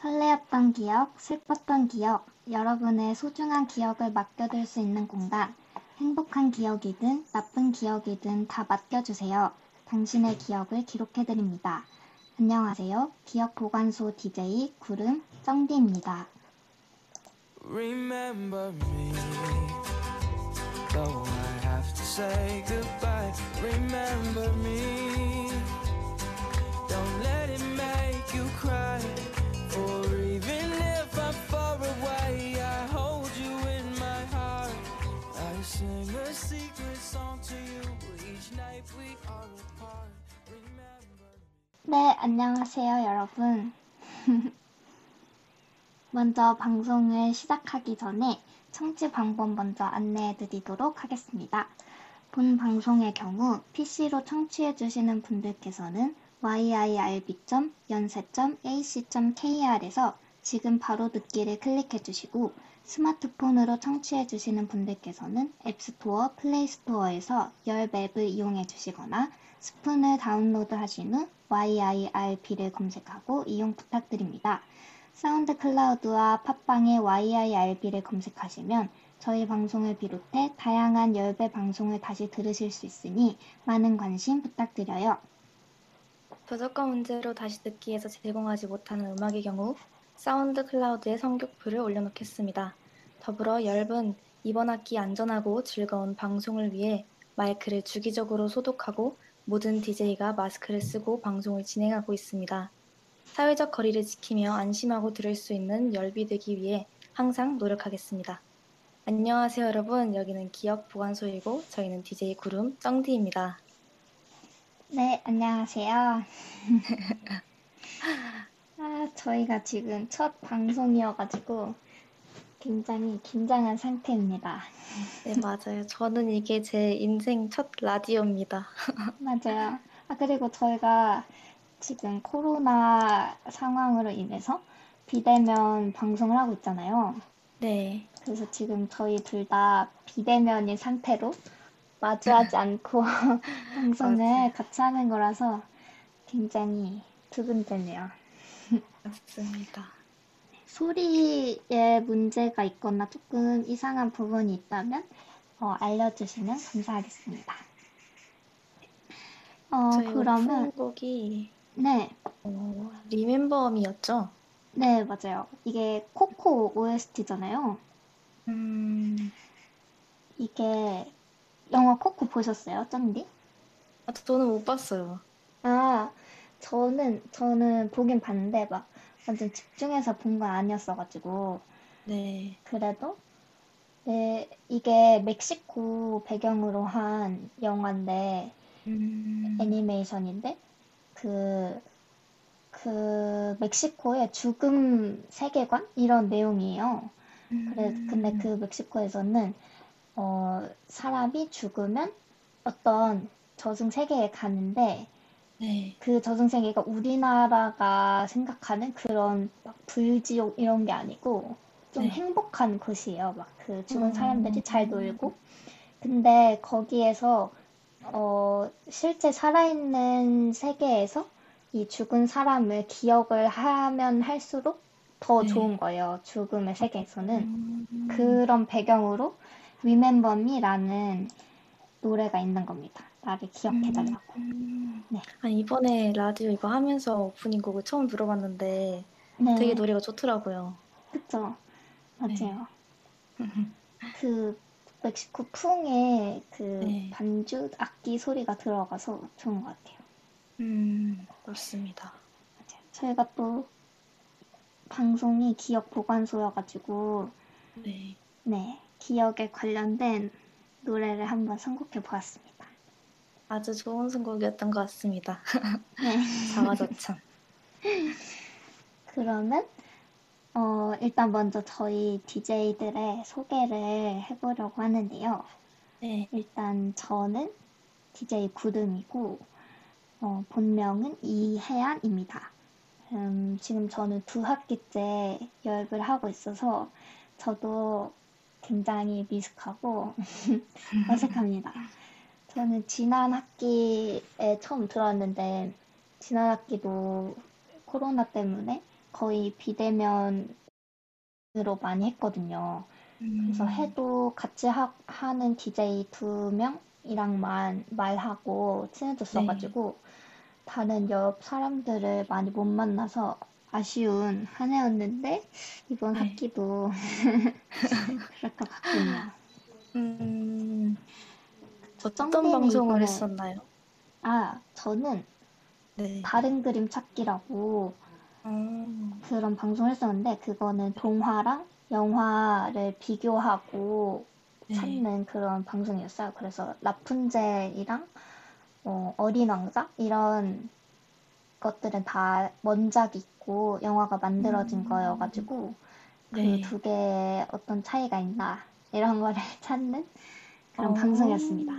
설레었던 기억, 슬펐던 기억, 여러분의 소중한 기억을 맡겨둘 수 있는 공간. 행복한 기억이든 나쁜 기억이든 다 맡겨주세요. 당신의 기억을 기록해드립니다. 안녕하세요. 기억 보관소 DJ 구름 쩡디입니다. Remember me, though I have to say goodbye. Remember me, don't let it 네, 안녕하세요, 여러분. 먼저 방송을 시작하기 전에 청취 방법 먼저 안내해 드리도록 하겠습니다. 본 방송의 경우 PC로 청취해 주시는 분들께서는 yirb.yonsei.ac.kr에서 지금 바로 듣기를 클릭해 주시고 스마트폰으로 청취해 주시는 분들께서는 앱스토어, 플레이스토어에서 열 맵을 이용해 주시거나 스푼을 다운로드 하신 후 yirb를 검색하고 이용 부탁드립니다. SoundCloud와 팟빵의 yirb를 검색하시면 저희 방송을 비롯해 다양한 열배 방송을 다시 들으실 수 있으니 많은 관심 부탁드려요. 저작권 문제로 다시 듣기에서 제공하지 못하는 음악의 경우 사운드 클라우드에 선곡표를 올려놓겠습니다. 더불어 열분 이번 학기 안전하고 즐거운 방송을 위해 마이크를 주기적으로 소독하고 모든 DJ가 마스크를 쓰고 방송을 진행하고 있습니다. 사회적 거리를 지키며 안심하고 들을 수 있는 열비 되기 위해 항상 노력하겠습니다. 안녕하세요 여러분 여기는 기억 보관소이고 저희는 DJ 구름 쩡디입니다. 네, 안녕하세요. 아, 저희가 지금 첫 방송이어가지고 굉장히 긴장한 상태입니다. 네 맞아요 저는 이게 제 인생 첫 라디오입니다. 맞아요. 아, 그리고 저희가 지금 코로나 상황으로 인해서 비대면 방송을 하고 있잖아요. 네 그래서 지금 저희 둘 다 비대면인 상태로 마주하지 않고 방송을. 같이 하는 거라서 굉장히 두근대네요. 맞습니다. 소리에 문제가 있거나 조금 이상한 부분이 있다면 어, 알려주시면 감사하겠습니다. 어, 저희 그러면 오프닝곡이 네, 어, 리멤버미였죠? 네 맞아요. 이게 코코 OST잖아요. 음, 이게 영화 코코 보셨어요, 쩐디? 아, 저는 못 봤어요. 아, 저는 저는 보긴 봤는데 막 완전 집중해서 본 건 아니었어가지고. 네, 그래도 네, 이게 멕시코 배경으로 한 영화인데 음, 애니메이션인데 그, 그 멕시코의 죽음 세계관? 이런 내용이에요. 그래, 근데 그 멕시코에서는 어, 사람이 죽으면 어떤 저승 세계에 가는데 네, 그 저승 세계가 우리나라가 생각하는 그런 막 불지옥 이런 게 아니고 좀 네. 행복한 곳이에요. 막 그 죽은 음. 사람들이 잘 놀고. 근데 거기에서 어, 실제 살아있는 세계에서 이 죽은 사람을 기억을 하면 할수록 더 네. 좋은 거예요. 죽음의 세계에서는. 음, 그런 배경으로 Remember Me라는 노래가 있는 겁니다. 나를 기억해달라고. 음. 네. 아, 이번에 라디오 이거 하면서 오프닝 곡을 처음 들어봤는데 네, 되게 노래가 좋더라고요. 그쵸. 맞아요. 네. 그 멕시코 풍의 그 네. 반주 악기 소리가 들어가서 좋은 것 같아요. 음, 맞습니다. 맞아요. 저희가 또 방송이 기억 보관소여가지고 네, 네, 기억에 관련된 노래를 한번 선곡해 보았습니다. 아주 좋은 선곡이었던 것 같습니다. 네. 자화자찬. 그러면 어, 일단 먼저 저희 DJ들의 소개를 해보려고 하는데요. 네, 일단 저는 DJ 구름이고 어, 본명은 이혜안입니다. 음, 지금 저는 두 학기째 열을 하고 있어서 저도 굉장히 미숙하고 어색합니다. 저는 지난 학기에 처음 들어왔는데 지난 학기도 코로나 때문에 거의 비대면으로 많이 했거든요. 그래서 음. 해도 같이 하, 하는 DJ 두 명이랑만 말하고 친해졌어가지고 다른 옆 사람들을 많이 못 만나서 아쉬운 한 해였는데 이번 네. 학기도 것 같군요. 음, 어떤 방송을 이번에- 했었나요? 아, 저는 네. 다른 그림 찾기라고 음, 그런 방송을 했었는데 그거는 동화랑 영화를 비교하고 네. 찾는 그런 방송이었어요. 그래서 라푼젤이랑 어, 어린 왕자 이런 것들은 다 원작 있고 영화가 만들어진 음. 거여가지고 네. 그두 개의 어떤 차이가 있나 이런 거를 찾는 그런 어, 방송이었습니다.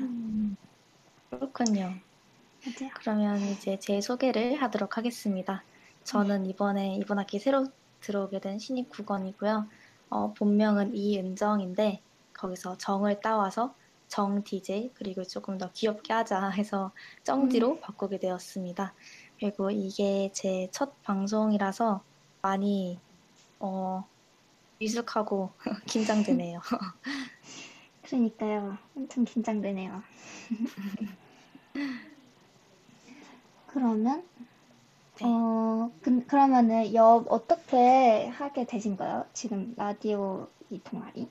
그렇군요. 맞아요. 그러면 이제 제 소개를 하도록 하겠습니다. 저는 이번에 이번 학기 새로 들어오게 된 신입 국원이고요. 어, 본명은 이은정인데 거기서 정을 따와서 정 DJ 그리고 조금 더 귀엽게 하자 해서 정디로 바꾸게 되었습니다. 그리고 이게 제 첫 방송이라서 많이 어, 미숙하고 긴장되네요. 그러니까요. 엄청 긴장되네요. 그러면 네. 어 그, 그러면은 옆 어떻게 하게 되신 거예요? 지금 라디오 이 동아리?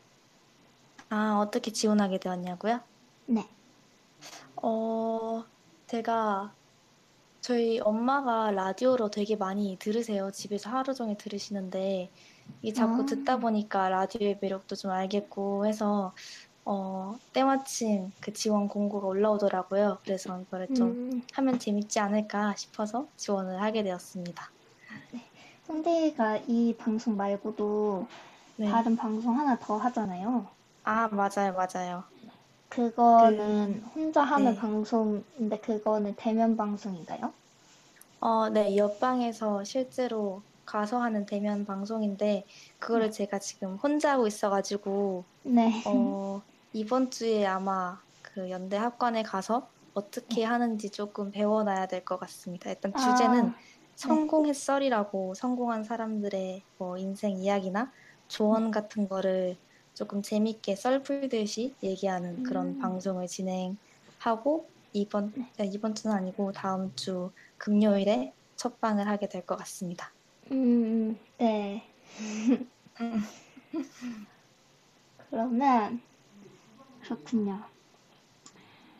아, 어떻게 지원하게 되었냐고요? 네. 어, 제가 저희 엄마가 라디오로 되게 많이 들으세요. 집에서 하루 종일 들으시는데 이 자꾸 아. 듣다 보니까 라디오의 매력도 좀 알겠고 해서 어, 때마침 그 지원 공고가 올라오더라고요. 그래서 이거를 좀 음, 하면 재밌지 않을까 싶어서 지원을 하게 되었습니다. 성대가 이 방송 말고도 네. 다른 방송 하나 더 하잖아요. 아, 맞아요, 맞아요. 그거는 혼자 하는 네. 방송인데 그거는 대면 방송인가요? 어, 네, 옆방에서 실제로 가서 하는 대면 방송인데 그거를 제가 지금 혼자 하고 있어가지고 네. 어, 이번 주에 아마 그 연대 학관에 가서 어떻게 하는지 조금 배워놔야 될 것 같습니다. 일단 아, 주제는 성공의 썰이라고 성공한 사람들의 뭐 인생 이야기나 조언 같은 거를 조금 재밌게 썰 풀듯이 얘기하는 그런 음. 방송을 진행하고 이번 아, 이번 주는 아니고 다음 주 금요일에 첫 방을 하게 될 것 같습니다. 음, 네. 음. 그러면 그렇군요.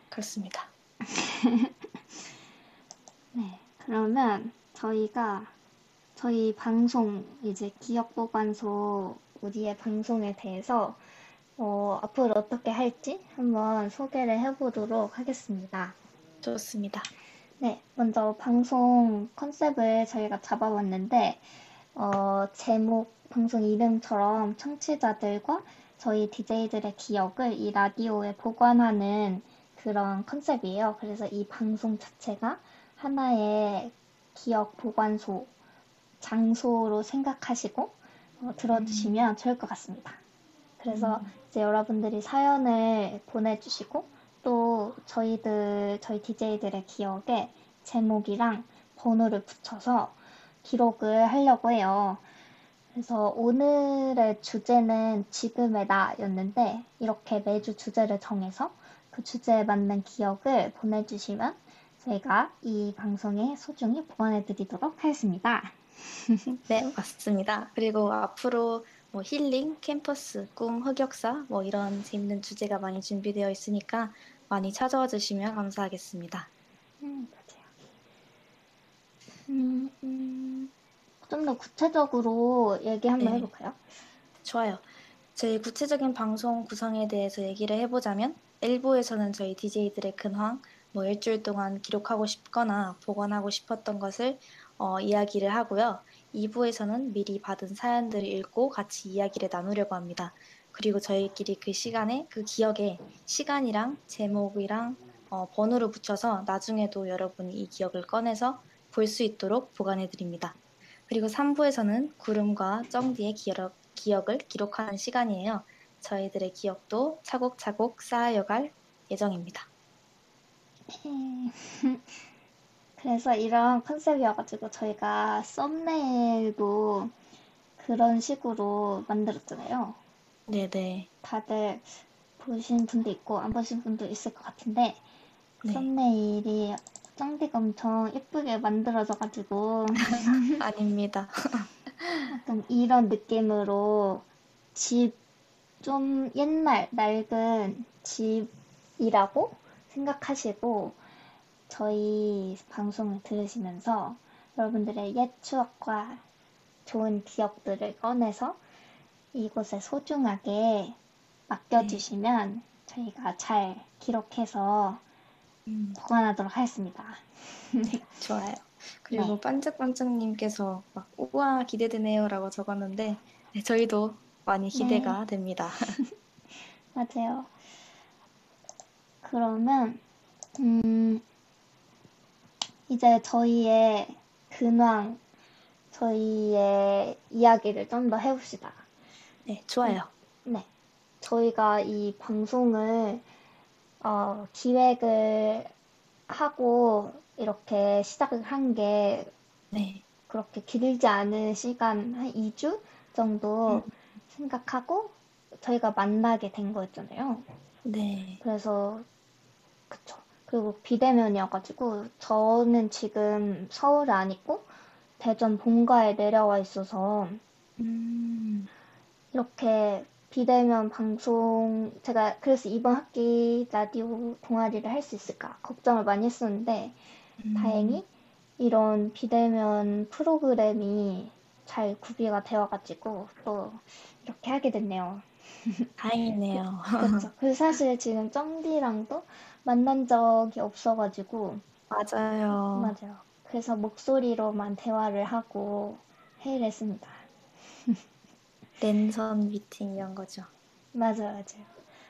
그렇습니다. 네. 그러면 저희가 저희 방송 이제 기억보관소 우리의 방송에 대해서 어, 앞으로 어떻게 할지 한번 소개를 해보도록 하겠습니다. 좋습니다. 네, 먼저 방송 컨셉을 저희가 잡아봤는데, 어, 제목, 방송 이름처럼 청취자들과 저희 DJ들의 기억을 이 라디오에 보관하는 그런 컨셉이에요. 그래서 이 방송 자체가 하나의 기억 보관소, 장소로 생각하시고 어, 들어주시면 좋을 것 같습니다. 그래서 이제 여러분들이 사연을 보내주시고 또 저희들 저희 DJ들의 기억에 제목이랑 번호를 붙여서 기록을 하려고 해요. 그래서 오늘의 주제는 지금의 나였는데 이렇게 매주 주제를 정해서 그 주제에 맞는 기억을 보내주시면 저희가 이 방송에 소중히 보관해 드리도록 하겠습니다. 네, 맞습니다. 그리고 앞으로 뭐 힐링, 캠퍼스, 꿈, 흑역사 뭐 이런 재밌는 주제가 많이 준비되어 있으니까 많이 찾아와 주시면 감사하겠습니다. 음, 맞아요. 음, 음, 좀 더 구체적으로 얘기 한번 네. 해볼까요? 좋아요. 저희 구체적인 방송 구성에 대해서 얘기를 해보자면 일부에서는 저희 DJ들의 근황, 뭐 일주일 동안 기록하고 싶거나 보관하고 싶었던 것을 어, 이야기를 하고요. 2부에서는 미리 받은 사연들을 읽고 같이 이야기를 나누려고 합니다. 그리고 저희끼리 그 시간에 그 기억에 시간이랑 제목이랑 어, 번호를 붙여서 나중에도 여러분이 이 기억을 꺼내서 볼 수 있도록 보관해 드립니다. 그리고 3부에서는 구름과 쩡디의 기억, 기억을 기록하는 시간이에요. 저희들의 기억도 차곡차곡 쌓여갈 예정입니다. 그래서 이런 컨셉이어가지고 저희가 썸네일도 그런 식으로 만들었잖아요. 네네. 다들 보신 분도 있고 안 보신 분도 있을 것 같은데 네. 썸네일이 짱디가 엄청 예쁘게 만들어져가지고 아닙니다. 약간 이런 느낌으로 집, 좀 옛날 낡은 집이라고 생각하시고 저희 방송을 들으시면서 여러분들의 옛 추억과 좋은 기억들을 꺼내서 이곳에 소중하게 맡겨주시면 저희가 잘 기록해서 음, 보관하도록 하겠습니다. 좋아요. 그리고 네. 반짝반짝님께서 막 우와 기대되네요라고 적었는데 네, 저희도 많이 기대가 됩니다. 맞아요. 그러면, 음, 이제 저희의 근황, 저희의 이야기를 좀 더 해봅시다. 네, 좋아요. 네. 저희가 이 방송을, 어, 기획을 하고 이렇게 시작을 한 게 네. 그렇게 길지 않은 시간, 한 2주 정도 음. 생각하고 저희가 만나게 된 거였잖아요. 네. 그래서 그쵸. 그리고 비대면이어가지고 저는 지금 서울에 안 있고 대전 본가에 내려와 있어서 음, 이렇게 비대면 방송 제가 그래서 이번 학기 라디오 동아리를 할 수 있을까 걱정을 많이 했었는데 음, 다행히 이런 비대면 프로그램이 잘 구비가 되어가지고 또 이렇게 하게 됐네요. 다행이네요. 그렇죠. 그 사실 지금 쩡디랑도 만난 적이 없어가지고 맞아요. 맞아요. 그래서 목소리로만 대화를 하고 회의를 했습니다. 랜선 미팅 이런 거죠. 맞아요, 맞아요.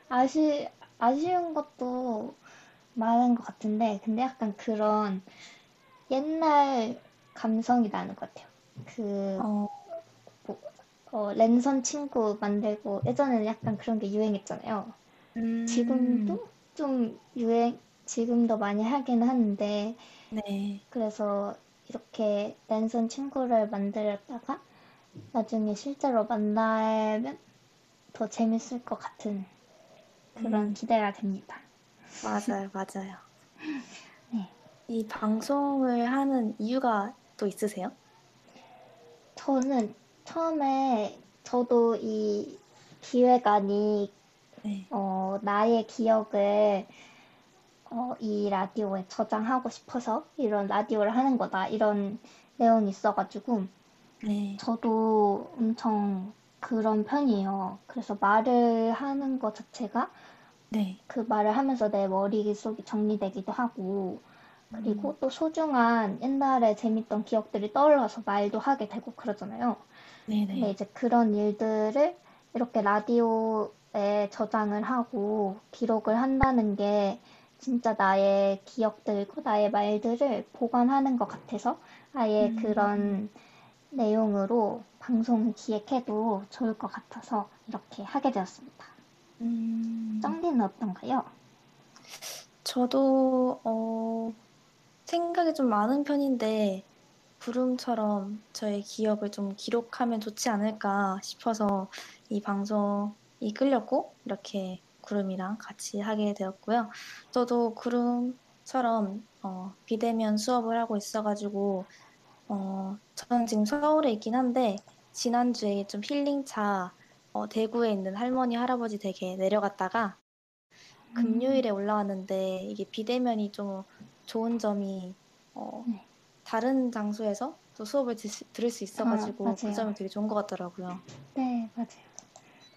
아쉬 아쉬운 것도 많은 것 같은데, 근데 약간 그런 옛날 감성이 나는 것 같아요. 그 어, 뭐, 어, 랜선 친구 만들고 예전에는 약간 그런 게 유행했잖아요. 음, 지금도 좀 유행, 지금도 많이 하긴 하는데, 네. 그래서 이렇게 랜선 친구를 만들었다가 나중에 실제로 만나면 더 재밌을 것 같은 그런 음. 기대가 됩니다. 맞아요, 맞아요. 네. 이 방송을 하는 이유가 또 있으세요? 저는 처음에 저도 이 기획안이 네. 어, 나의 기억을 어, 이 라디오에 저장하고 싶어서 이런 라디오를 하는 거다 이런 내용이 있어가지고 네. 저도 엄청 그런 편이에요. 그래서 말을 하는 것 자체가 네. 그 말을 하면서 내 머릿속이 정리되기도 하고, 그리고 또 소중한 옛날에 재밌던 기억들이 떠올라서 말도 하게 되고 그러잖아요. 근데 네네. 이제 그런 일들을 이렇게 라디오에 저장을 하고 기록을 한다는 게 진짜 나의 기억들과 나의 말들을 보관하는 것 같아서 아예 음. 그런 내용으로 방송을 기획해도 좋을 것 같아서 이렇게 하게 되었습니다. 음, 쩡디는 어떤가요? 저도, 어, 생각이 좀 많은 편인데, 구름처럼 저의 기억을 좀 기록하면 좋지 않을까 싶어서 이 방송이 끌렸고, 이렇게 구름이랑 같이 하게 되었고요. 저도 구름처럼, 어, 비대면 수업을 하고 있어가지고, 어, 저는 지금 서울에 있긴 한데, 지난주에 좀 힐링차, 어, 대구에 있는 할머니, 할아버지 댁에 내려갔다가, 금요일에 올라왔는데 이게 비대면이 좀 좋은 점이 어, 네. 다른 장소에서 또 수업을 들, 들을 수 있어가지고 아, 그. 점이 되게 좋은 것 같더라고요. 네, 맞아요.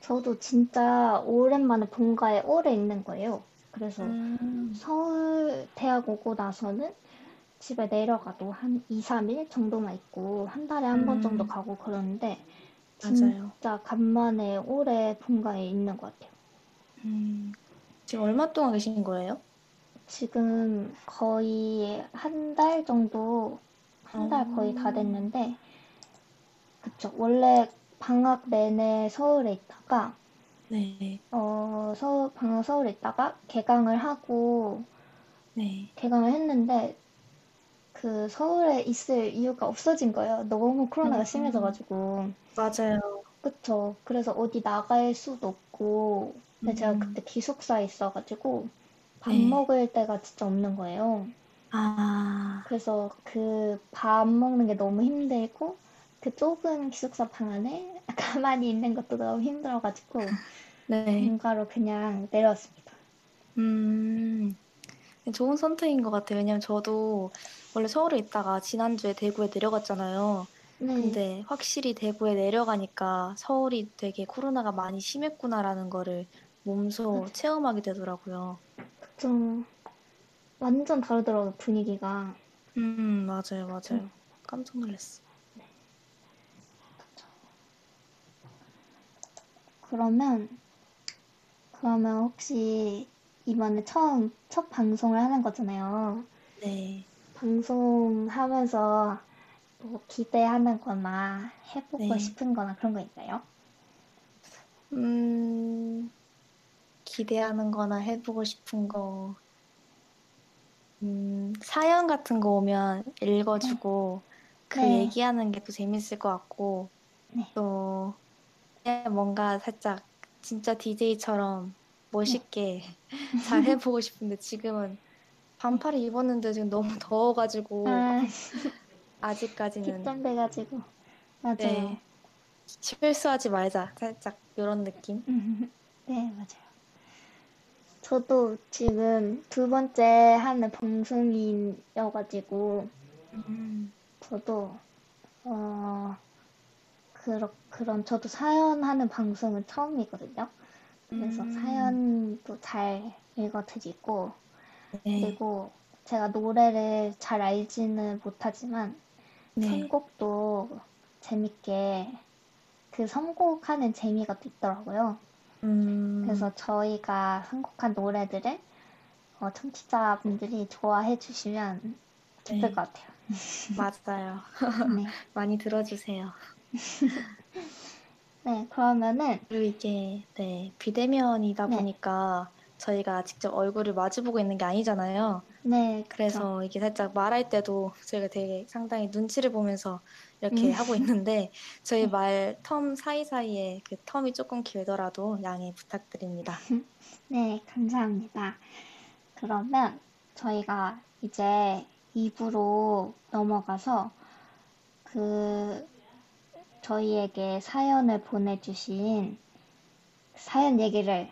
저도 진짜 오랜만에 본가에 오래 있는 거예요. 그래서 음, 서울 대학 오고 나서는 집에 내려가도 한 2, 3일 정도만 있고 한 달에 한번 음. 정도 가고 그러는데 맞아요. 진짜 간만에 오래 본가에 있는 것 같아요. 음, 지금 얼마 동안 계신 거예요? 지금 거의 한 달 정도, 한 달 거의 다 어. 됐는데, 그쵸. 원래 방학 내내 서울에 있다가, 네, 어, 서울, 방학 서울에 있다가 개강을 하고, 네. 개강을 했는데, 그 서울에 있을 이유가 없어진 거예요. 너무 코로나가 음. 심해져가지고. 맞아요. 그쵸. 그래서 어디 나갈 수도 없고. 근데 제가 음. 그때 기숙사에 있어가지고 밥 네. 먹을 데가 진짜 없는 거예요. 아, 그래서 그 밥 먹는 게 너무 힘들고 그 좁은 기숙사 방 안에 가만히 있는 것도 너무 힘들어가지고 네. 본가로 그냥 내려왔습니다. 음, 좋은 선택인 것 같아요. 왜냐면 저도 원래 서울에 있다가 지난주에 대구에 내려갔잖아요. 네. 근데 확실히 대구에 내려가니까 서울이 되게 코로나가 많이 심했구나라는 거를 몸소 체험하게 되더라고요. 좀 완전 다르더라고요, 분위기가. 음, 맞아요, 맞아요. 깜짝 놀랐어. 그러면, 그러면 혹시 이번에 처음, 첫 방송을 하는 거잖아요. 네. 방송하면서 뭐 기대하는 거나 해보고 네. 싶은 거나 그런 거 있나요? 음, 기대하는 거나 해보고 싶은 거. 음, 사연 같은 거 오면 읽어주고 그 네. 얘기하는 게 또 재밌을 것 같고 네. 또 그냥 뭔가 살짝 진짜 DJ처럼 멋있게 잘 해보고 싶은데 지금은 반팔을 입었는데 지금 너무 더워가지고 아, 아직까지는 뒷담돼가지고. 맞아요. 네. 실수하지 말자 살짝 이런 느낌. 네, 맞아요. 저도 지금 두 번째 하는 방송인이어가지고, 음, 저도, 어, 그런, 그런, 저도 사연하는 방송은 처음이거든요. 그래서 음. 사연도 잘 읽어드리고, 네. 그리고 제가 노래를 잘 알지는 못하지만, 네. 선곡도 재밌게, 그 선곡하는 재미가 또 있더라고요. 음, 그래서 저희가 선곡한 노래들을 어, 청취자분들이 좋아해 주시면 기쁠 네. 것 같아요. 맞아요. 네. 많이 들어주세요. 네, 그러면은, 그리고 이게 네, 비대면이다 네. 보니까 저희가 직접 얼굴을 마주보고 있는 게 아니잖아요. 네. 그래서 이게 살짝 말할 때도 저희가 되게 상당히 눈치를 보면서 이렇게 음. 하고 있는데 저희 말 텀 사이사이에 그 텀이 조금 길더라도 양해 부탁드립니다. 네, 감사합니다. 그러면 저희가 이제 2부로 넘어가서 그 저희에게 사연을 보내주신 사연 얘기를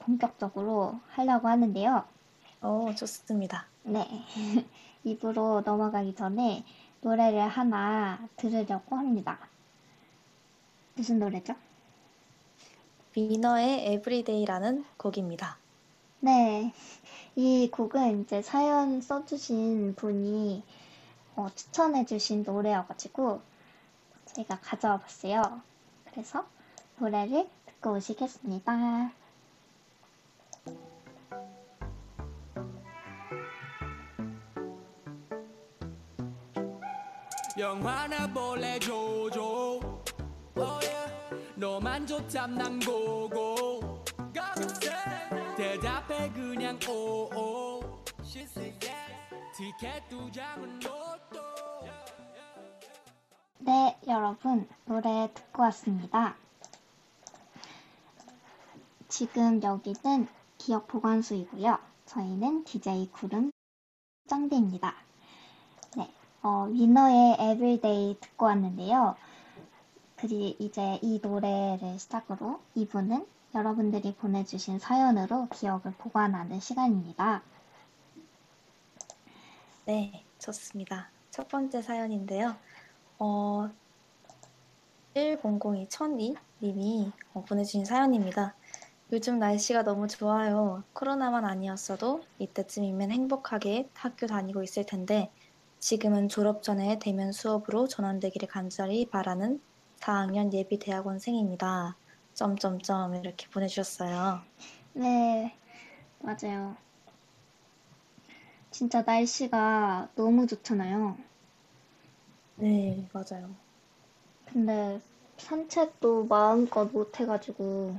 본격적으로 하려고 하는데요. 어, 좋습니다. 네. 2부로 넘어가기 전에 노래를 하나 들으려고 합니다. 무슨 노래죠? 위너의 Everyday라는 곡입니다. 네. 이 곡은 이제 사연 써주신 분이 어, 추천해주신 노래여가지고 제가 가져와 봤어요. 그래서 노래를 듣고 오시겠습니다. 영화나 볼래 조조 oh yeah. 너만 좋담 난 고고 대답해 그냥 오오. 티켓 두 장은 로또 네, 여러분, 노래 듣고 왔습니다. 지금 여기는 기억 보관소이고요. 저희는 DJ 구름 짱디입니다. 네, 어, 위너의 Everyday 듣고 왔는데요. 그리 이제 이 노래를 시작으로 2부는 여러분들이 보내주신 사연으로 기억을 보관하는 시간입니다. 네, 좋습니다. 첫 번째 사연인데요. 어, 1002 천이 님이 어, 보내주신 사연입니다. 요즘 날씨가 너무 좋아요. 코로나만 아니었어도 이때쯤이면 행복하게 학교 다니고 있을 텐데 지금은 졸업 전에 대면 수업으로 전환되기를 간절히 바라는 4학년 예비 대학원생입니다. 점점점 이렇게 보내주셨어요. 네, 맞아요. 진짜 날씨가 너무 좋잖아요. 네, 맞아요. 근데 산책도 마음껏 못 해가지고,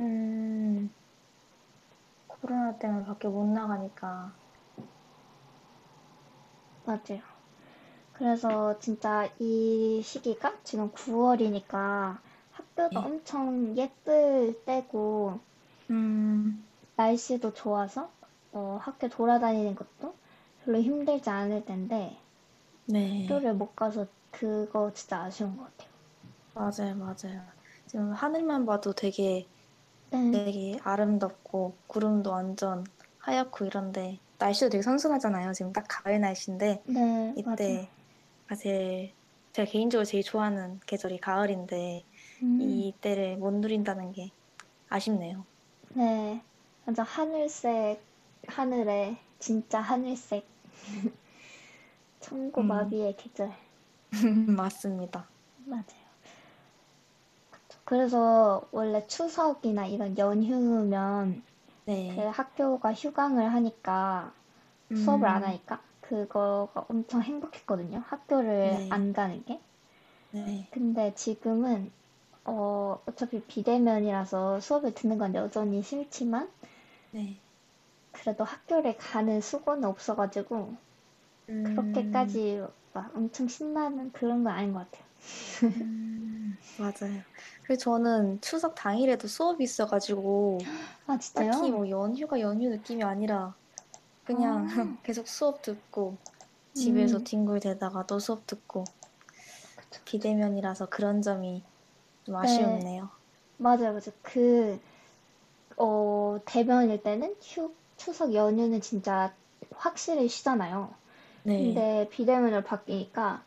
음, 코로나 때문에 밖에 못 나가니까 맞아요. 그래서 진짜 이 시기가 지금 9월이니까 학교가 네. 엄청 예쁠 때고 음, 날씨도 좋아서 어, 학교 돌아다니는 것도 별로 힘들지 않을 텐데 네. 학교를 못 가서 그거 진짜 아쉬운 것 같아요. 맞아요, 맞아요. 지금 하늘만 봐도 되게, 네, 되게 아름답고, 구름도 완전 하얗고 이런데, 날씨도 되게 선선하잖아요. 지금 딱 가을 날씨인데, 네, 맞아요. 이때가 제일, 제가 개인적으로 제일 좋아하는 계절이 가을인데, 음, 이때를 못 누린다는 게 아쉽네요. 네, 완전 하늘색 하늘에 진짜 하늘색 천고 음. 마비의 계절 맞습니다. 맞아요. 그래서 원래 추석이나 이런 연휴면 그 네. 학교가 휴강을 하니까 수업을 안 음, 하니까 그거가 엄청 행복했거든요. 학교를 네. 안 가는 게. 네. 근데 지금은 어, 어차피 비대면이라서 수업을 듣는 건 여전히 싫지만 네. 그래도 학교를 가는 수고는 없어가지고 음, 그렇게까지 막 엄청 신나는 그런 건 아닌 것 같아요. 음, 맞아요. 그리고 저는 추석 당일에도 수업이 있어가지고, 아, 진짜요? 딱히 뭐 연휴가 연휴 느낌이 아니라, 그냥 아. 계속 수업 듣고, 집에서 음. 뒹굴대다가 또 수업 듣고, 그쵸. 비대면이라서 그런 점이 좀 네. 아쉬웠네요. 맞아요, 맞아요. 그, 어, 대면일 때는 휴, 추석 연휴는 진짜 확실히 쉬잖아요. 네. 근데 비대면으로 바뀌니까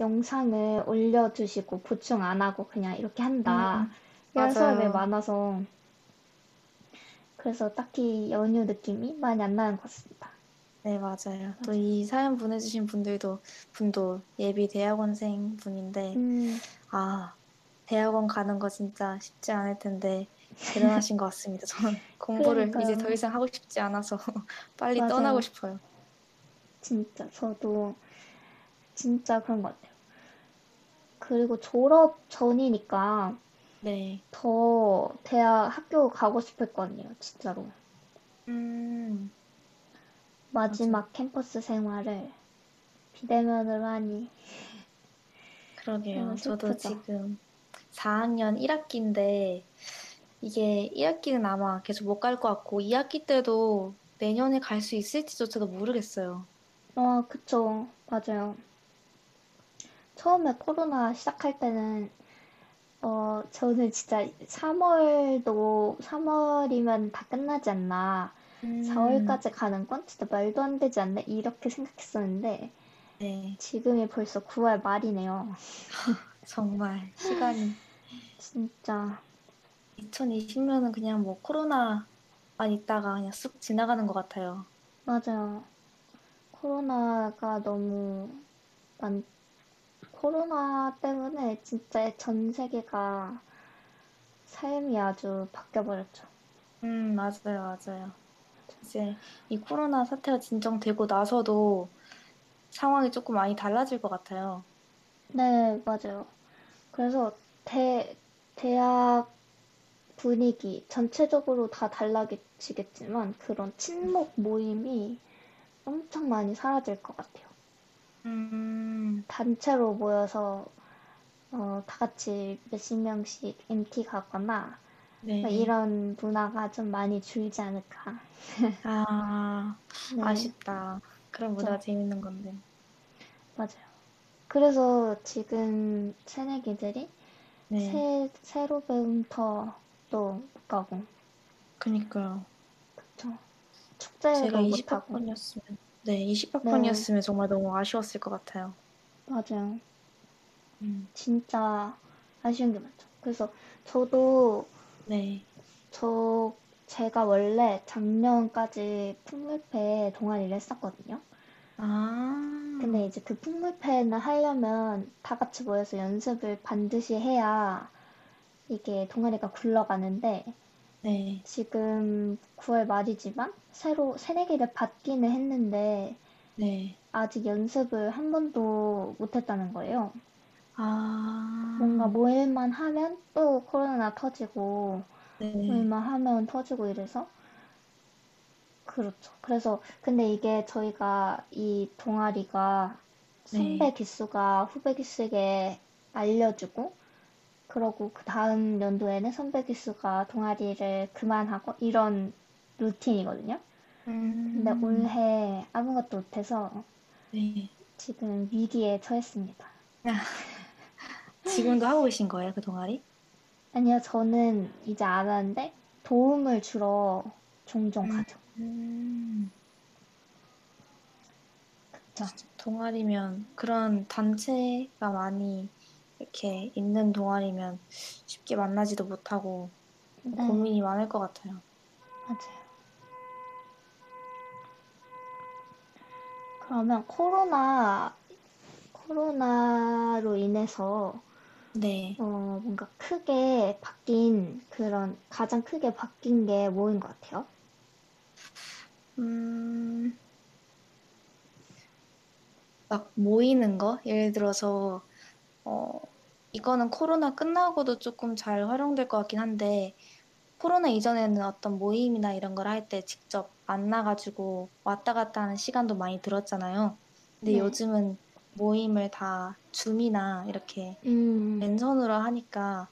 영상을 올려주시고 보충 안 하고 그냥 이렇게 한다. 음, 이런 수업이 맞아요. 많아서 그래서 딱히 연휴 느낌이 많이 안 나는 것 같습니다. 네, 맞아요. 또 이 사연 보내주신 분들도, 분도 예비 대학원생 분인데, 음, 아, 대학원 가는 거 진짜 쉽지 않을 텐데 대단하신 것 같습니다. 저는 공부를 이제 그러니까요. 더 이상 하고 싶지 않아서 빨리 맞아요. 떠나고 싶어요. 진짜 저도 진짜 그런 것 같아요. 그리고 졸업 전이니까 네. 더 대학 학교 가고 싶었거든요, 진짜로. 음, 마지막 캠퍼스 생활을 비대면으로 하니 그러게요. 저도. 지금 4학년 1학기인데 이게 1학기는 아마 계속 못 갈 것 같고 2학기 때도 내년에 갈 수 있을지조차도 모르겠어요. 아, 그쵸. 맞아요. 처음에 코로나 시작할 때는, 어, 저는 진짜 3월도, 3월이면 다 끝나지 않나. 음, 4월까지 가는 건 진짜 말도 안 되지 않나. 이렇게 생각했었는데, 네. 지금이 벌써 9월 말이네요. 정말 시간이 진짜. 2020년은 그냥 뭐 코로나만 있다가 그냥 쑥 지나가는 것 같아요. 맞아요. 코로나가 너무 많, 코로나 때문에 진짜 전 세계가 삶이 아주 바뀌어버렸죠. 음, 맞아요, 맞아요. 이제 이 코로나 사태가 진정되고 나서도 상황이 조금 많이 달라질 것 같아요. 네, 맞아요. 그래서 대, 대학 분위기 전체적으로 다 달라지겠지만 그런 친목 모임이 엄청 많이 사라질 것 같아요. 음, 단체로 모여서 어, 다 같이 몇십 명씩 MT 가거나 네. 뭐 이런 문화가 좀 많이 줄지 않을까. 아, 네, 아쉽다. 그런 문화가 그쵸. 재밌는 건데. 맞아요. 그래서 지금 새내기들이 네. 새, 새로 배움터도 못 가고, 그니까요. 그쵸. 제가 축제도 못 하고. 20학번이었으면, 네, 20학번이었으면 정말 너무 아쉬웠을 것 같아요. 맞아요. 음, 진짜 아쉬운 게 많죠. 그래서 저도 네. 저 제가 원래 작년까지 풍물패 동아리를 했었거든요. 아, 근데 이제 그 풍물패는 하려면 다 같이 모여서 연습을 반드시 해야 이게 동아리가 굴러가는데 네. 지금 9월 말이지만 새로 새내기를 받기는 했는데 네. 아직 연습을 한 번도 못 했다는 거예요. 아, 뭔가 모일만 하면 또 코로나 터지고 네. 모일만 하면 터지고 이래서 그렇죠. 그래서 근데 이게 저희가 이 동아리가 선배 기수가 후배 기수에게 알려주고, 그러고 그 다음 연도에는 선배 기수가 동아리를 그만하고 이런 루틴이거든요. 근데 음, 올해 아무것도 못해서 네. 지금 위기에 처했습니다. 지금도 하고 계신 거예요, 그 동아리? 아니요, 저는 이제 안 하는데 도움을 주러 종종 음. 가죠. 음, 그쵸? 동아리면 그런 단체가 많이 이렇게 있는 동아리면 쉽게 만나지도 못하고 네, 고민이 많을 것 같아요. 맞아요. 그러면 코로나, 코로나로 인해서 네. 어, 뭔가 크게 바뀐 그런 가장 크게 바뀐 게 뭐인 것 같아요? 음, 막 모이는 거? 예를 들어서, 어, 이거는 코로나 끝나고도 조금 잘 활용될 것 같긴 한데, 코로나 이전에는 어떤 모임이나 이런 걸 할 때 직접 만나가지고 왔다 갔다 하는 시간도 많이 들었잖아요. 근데 네. 요즘은 모임을 다 줌이나 이렇게 음, 랜선으로 하니까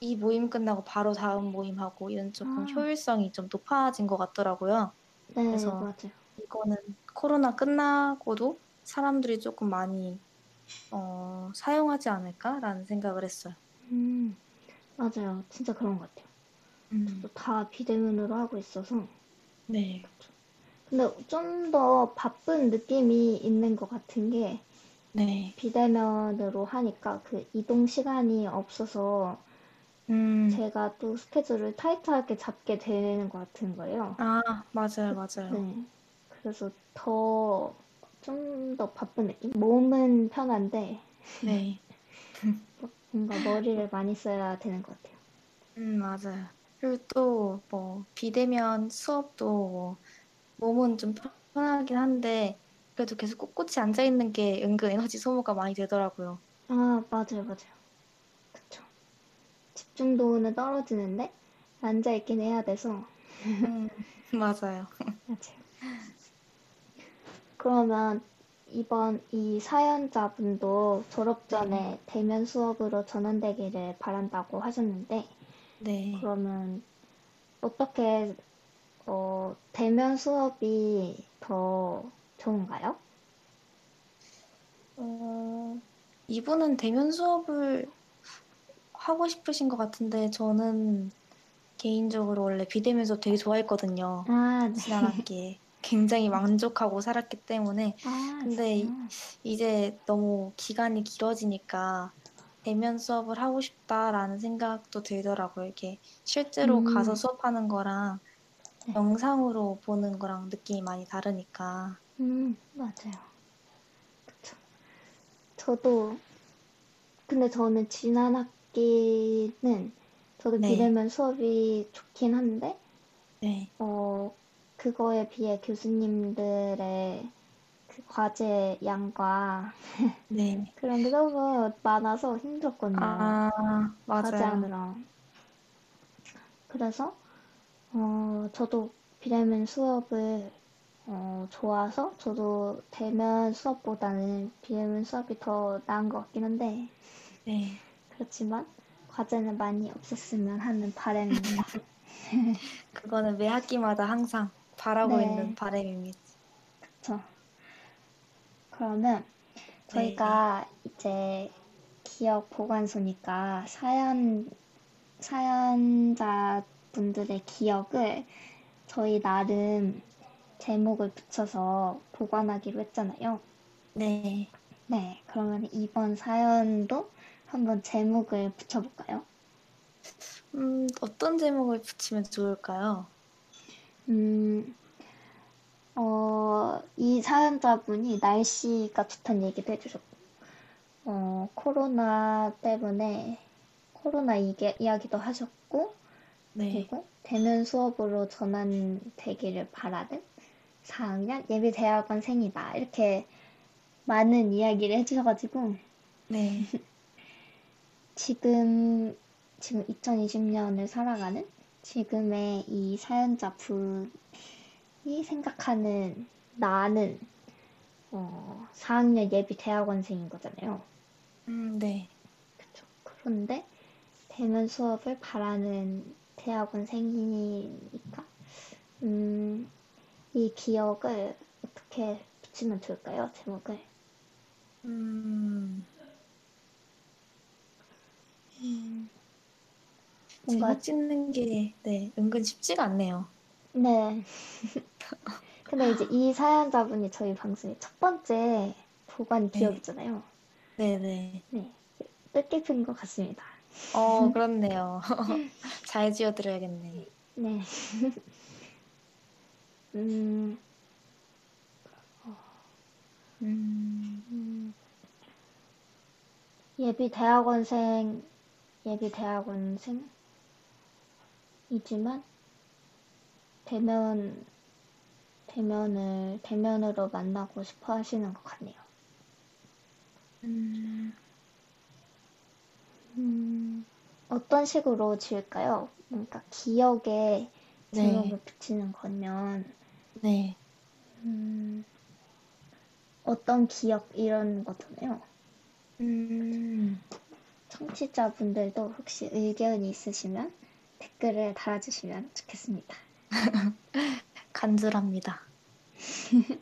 이 모임 끝나고 바로 다음 모임하고 이런 조금 아. 효율성이 좀 높아진 것 같더라고요. 네, 그래서 맞아요. 이거는 코로나 끝나고도 사람들이 조금 많이 어, 사용하지 않을까라는 생각을 했어요. 음, 맞아요. 진짜 그런 것 같아요. 음, 다 비대면으로 하고 있어서. 네. 근데 좀 더 바쁜 느낌이 있는 것 같은 게 네. 비대면으로 하니까 그 이동 시간이 없어서 음, 제가 또 스케줄을 타이트하게 잡게 되는 것 같은 거예요. 아, 맞아요, 맞아요. 네. 그래서 더, 좀 더 바쁜 느낌? 몸은 편한데 네. 뭔가 머리를 많이 써야 되는 것 같아요. 음, 맞아요. 그리고 또, 뭐, 비대면 수업도 뭐, 몸은 좀 편하긴 한데, 그래도 계속 꿋꿋이 앉아 있는 게 은근 에너지 소모가 많이 되더라고요. 아, 맞아요, 맞아요. 그쵸. 집중도는 떨어지는데 앉아 있긴 해야 돼서 음, 맞아요. 맞아요. 그러면 이번 이 사연자분도 졸업 전에 대면 수업으로 전환되기를 바란다고 하셨는데, 네. 그러면 어떻게, 어, 대면 수업이 더 좋은가요? 어, 이분은 대면 수업을 하고 싶으신 것 같은데, 저는 개인적으로 원래 비대면 수업 되게 좋아했거든요. 아, 네. 지난 학기에. 굉장히 만족하고 살았기 때문에. 아, 근데 이-? 이제 너무 기간이 길어지니까 대면 수업을 하고 싶다라는 생각도 들더라고요. 이게 실제로 음. 가서 수업하는 거랑 네. 영상으로 보는 거랑 느낌이 많이 다르니까. 음, 맞아요. 그쵸. 저도, 근데 저는 지난 학기는 저도 네. 비대면 수업이 좋긴 한데, 네. 어, 그거에 비해 교수님들의 그 과제 양과 네. 그런 게 너무 많아서 힘들었거든요. 아, 맞아요. 과제하느라. 그래서, 어, 저도 비대면 수업을, 어, 좋아서 저도 대면 수업보다는 비대면 수업이 더 나은 것 같긴 한데, 네. 그렇지만 과제는 많이 없었으면 하는 바람입니다. 그거는 매 학기마다 항상 바라고 네. 있는 바람입니다. 그쵸. 그러면 저희가 이제 기억 보관소니까 사연, 사연자 분들의 기억을 저희 나름 제목을 붙여서 보관하기로 했잖아요. 네. 네, 그러면 이번 사연도 한번 제목을 붙여볼까요? 음, 어떤 제목을 붙이면 좋을까요? 음, 어, 이 사연자분이 날씨가 좋다는 얘기도 해주셨고, 어, 코로나 때문에 코로나 이게, 이야기도 하셨고, 네. 그리고 대면 수업으로 전환되기를 바라는 4학년 예비 대학원생이다. 이렇게 많은 이야기를 해주셔가지고, 네. 지금, 지금 2020년을 살아가는 지금의 이 사연자 분이 생각하는 나는 어, 4학년 예비 대학원생인 거잖아요. 음, 네. 그쵸. 그런데 대면 수업을 바라는 대학원생이니까, 음, 이 기억을 어떻게 붙이면 좋을까요? 제목을. 음, 뭔가, 제목 짓는 게, 네, 은근 쉽지가 않네요. 네. 근데 이제 이 사연자분이 저희 방송의 첫 번째 보관 네. 기억이잖아요. 네네. 네. 뜻깊은 것 같습니다. 어, 그렇네요. 잘 지어드려야겠네. 네. 음, 음, 음, 예비 대학원생, 예비 대학원생 이지만 대면, 대면을, 대면으로 만나고 싶어 하시는 것 같네요. 음, 음, 어떤 식으로 지을까요? 뭔가 기억에 네. 제목을 붙이는 거면, 네. 음, 어떤 기억 이런 거잖아요. 음, 청취자분들도 혹시 의견이 있으시면 댓글을 달아주시면 좋겠습니다. 간절합니다.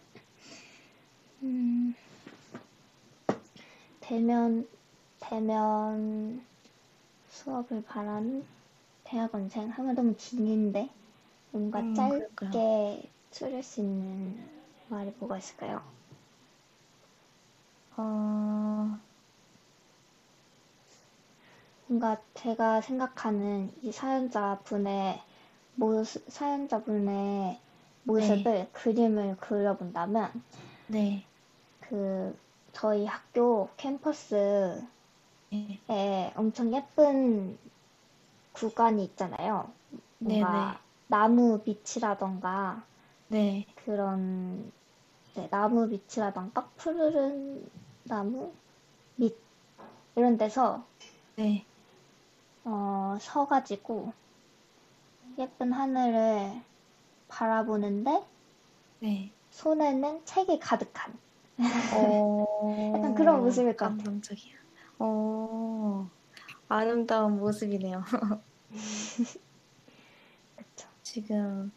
음, 대면, 대면 수업을 바라는 대학원생 하면 너무 긴데 뭔가 음, 짧게 그럴까요? 줄일 수 있는 말이 뭐가 있을까요? 어, 뭔가 제가 생각하는 이 사연자분의 모습, 사연자분의 모습을 그림을 그려본다면 네. 그 저희 학교 캠퍼스에 네. 엄청 예쁜 구간이 있잖아요. 뭔가 네네. 나무 밑이라던가 네. 그런 네, 나무 밑이라던가 푸르른 나무 밑 이런 데서 네. 어, 서가지고 예쁜 하늘을 바라보는데 네. 손에는 책이 가득한 어, 약간 그런 모습일 것 같아요. 감동적이야. 어, 아름다운 모습이네요. 그쵸. 지금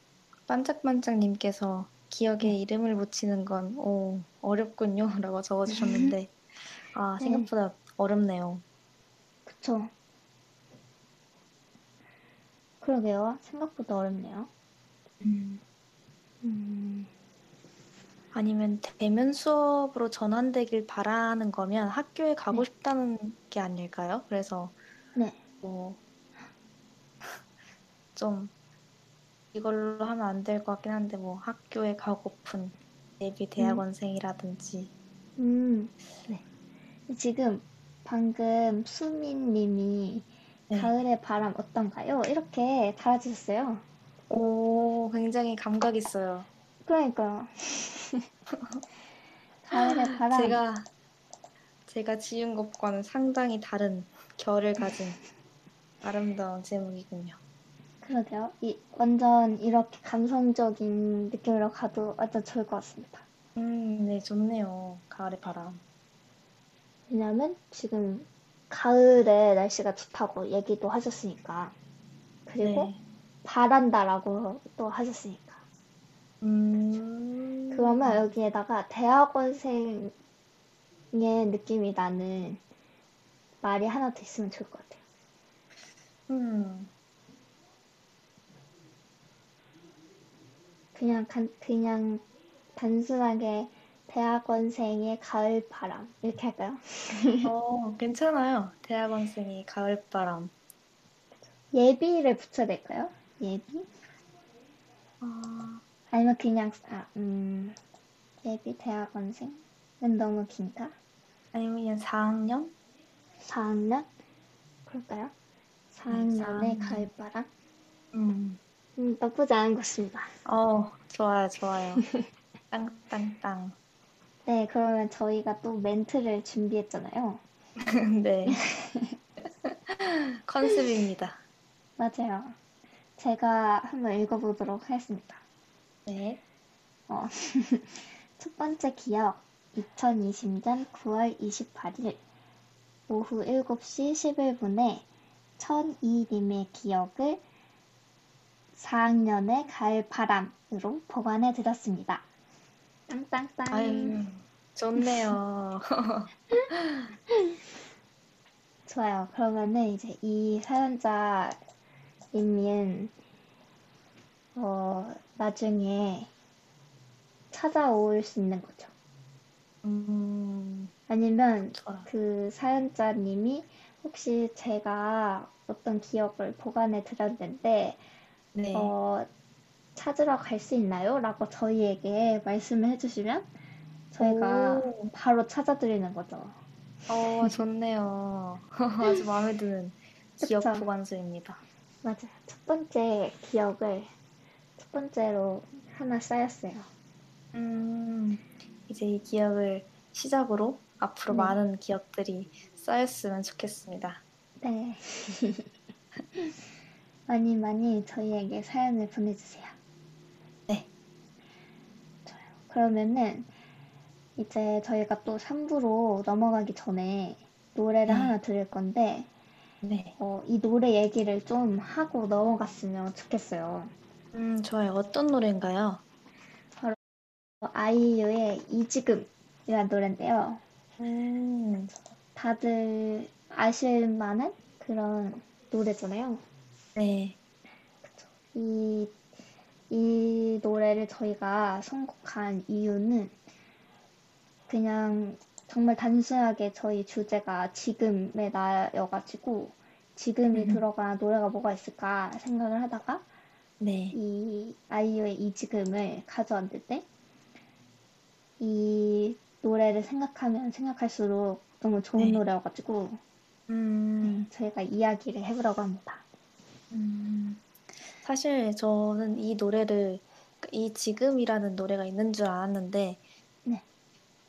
반짝반짝님께서 기억에 네. 이름을 붙이는 건 오, 어렵군요. 라고 적어주셨는데, 아, 네. 생각보다 어렵네요. 그쵸. 그러게요. 생각보다 어렵네요. 음, 음, 아니면 대면 수업으로 전환되길 바라는 거면 학교에 가고 네. 싶다는 게 아닐까요? 그래서 네. 뭐, 좀 이걸로 하면 안 될 것 같긴 한데, 뭐 학교에 가고픈 예비 대학원생이라든지, 음, 네. 지금 방금 수민님이 네. 가을의 바람 어떤가요? 이렇게 달아주셨어요. 오, 굉장히 감각 있어요. 그러니까요. 가을의 바람. 제가 제가 지은 것과는 상당히 다른 결을 가진 아름다운 제목이군요. 그러게요. 이, 완전 이렇게 감성적인 느낌으로 가도 완전 좋을 것 같습니다. 음, 네, 좋네요. 가을의 바람. 왜냐면 지금 가을에 날씨가 좋다고 얘기도 하셨으니까. 그리고 네. 바란다라고 또 하셨으니까. 음, 그러면 여기에다가 대학원생의 느낌이 나는 말이 하나 더 있으면 좋을 것 같아요. 음, 그냥 간, 그냥 단순하게 대학원생의 가을 바람 이렇게 할까요? 어, 괜찮아요. 대학원생이 가을 바람. 예비를 붙여야 될까요? 예비? 아, 아니면 그냥 아, 음, 예비 대학원생은 너무 긴가? 아니면 그냥 4학년? 4학년? 그럴까요? 4학년의 4학년. 가을바람? 음, 음, 나쁘지 않은 것 같습니다. 어, 좋아요, 좋아요. 땅땅땅. 네, 그러면 저희가 또 멘트를 준비했잖아요. 네. 컨셉입니다. 맞아요. 제가 한번 읽어보도록 하겠습니다. 네. 어, 첫 번째 기억. 2020년 9월 28일 오후 7시 11분에 천이님의 기억을 4학년의 가을 바람으로 보관해 드렸습니다. 땅땅땅. 아유, 좋네요. 좋아요. 그러면은 이제 이 사연자님은 어, 나중에 찾아올 수 있는 거죠. 음, 아니면 좋아요. 그 사연자님이 혹시 제가 어떤 기억을 보관해 드렸는데 네. 어, 찾으러 갈 수 있나요? 라고 저희에게 말씀을 해주시면 저희가 오. 바로 찾아드리는 거죠. 어, 좋네요. 아주 마음에 드는 기억 그쵸? 보관소입니다. 맞아요. 첫 번째 기억을 첫 번째로 하나 쌓였어요. 음, 이제 이 기억을 시작으로 앞으로 네. 많은 기억들이 쌓였으면 좋겠습니다. 네. 많이 많이 저희에게 사연을 보내주세요. 네. 좋아요. 그러면은 이제 저희가 또 3부로 넘어가기 전에 노래를 네. 하나 들을 건데 네. 어, 이 노래 얘기를 좀 하고 넘어갔으면 좋겠어요. 음, 좋아요. 어떤 노래인가요? 어, 아이유의 이지금이라는 노래인데요. 음, 다들 아실 만한 그런 노래잖아요. 네. 이, 이 노래를 저희가 선곡한 이유는 그냥 정말 단순하게 저희 주제가 지금의 나여가지고 지금이 음. 들어간 노래가 뭐가 있을까 생각을 하다가 네. 이 아이유의 이 지금을 가져왔는데 이 노래를 생각하면 생각할수록 너무 좋은 네. 노래여가지고 음, 저희가 이야기를 해보려고 합니다. 음, 사실 저는 이 노래를, 이 지금이라는 노래가 있는 줄 알았는데, 네.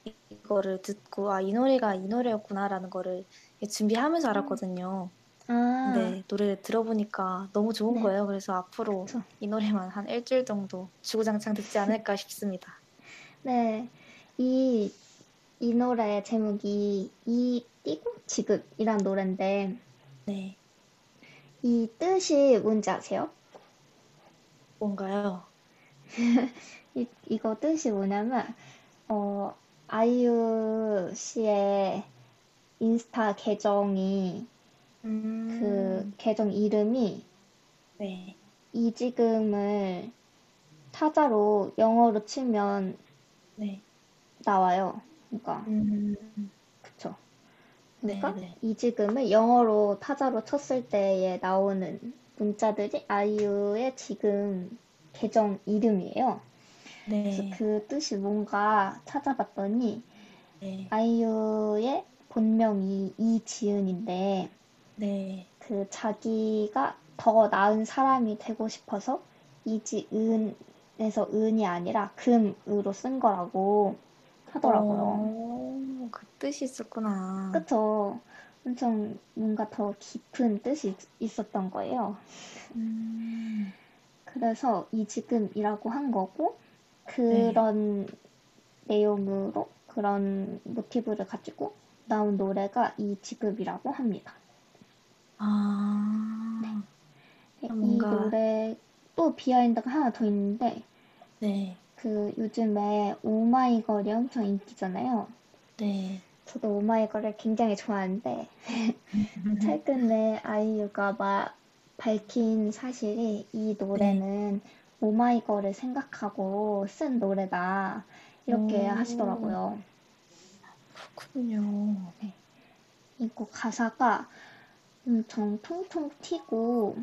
이- 이거를 듣고, 아, 이 노래가 이 노래였구나라는 거를 준비하면서 알았거든요. 아, 근데 노래를 들어보니까 너무 좋은 네. 거예요. 그래서 앞으로 그쵸. 이 노래만 한 일주일 정도 주구장창 듣지 않을까 싶습니다. 네. 이, 이 노래 제목이 이 띄고 지금이란 노래인데 네. 이 뜻이 뭔지 아세요? 뭔가요? 이, 이거 뜻이 뭐냐면 어, 아이유 씨의 인스타 계정이 음, 그 계정 이름이 네. 이 지금을 타자로 영어로 치면 네. 나와요. 그러니까 음, 그쵸. 네, 그러니까 네. 이 지금을 영어로 타자로 쳤을 때에 나오는 문자들이 아이유의 지금 계정 이름이에요. 그래서 네. 그 뜻이 뭔가 찾아봤더니 네. 아이유의 본명이 이지은인데 네. 그 자기가 더 나은 사람이 되고 싶어서 이지은에서 은이 아니라 금으로 쓴 거라고 하더라고요. 어, 그 뜻이 있었구나. 그쵸. 엄청 뭔가 더 깊은 뜻이 있- 있었던 거예요. 음, 그래서 이 지금이라고 한 거고, 그런 내용으로, 그런 모티브를 가지고 나온 노래가 이 지금이라고 합니다. 아, 이 뭔가- 노래 또 비하인드가 하나 더 있는데, 네. 그 요즘에 오마이걸이 엄청 인기잖아요. 네. 저도 오마이걸을 굉장히 좋아하는데, 최근에 아이유가 막 밝힌 사실이 이 노래는 오마이걸을 생각하고 쓴 노래다. 이렇게 오. 하시더라고요. 그렇군요. 이거 가사가 엄청 통통 튀고,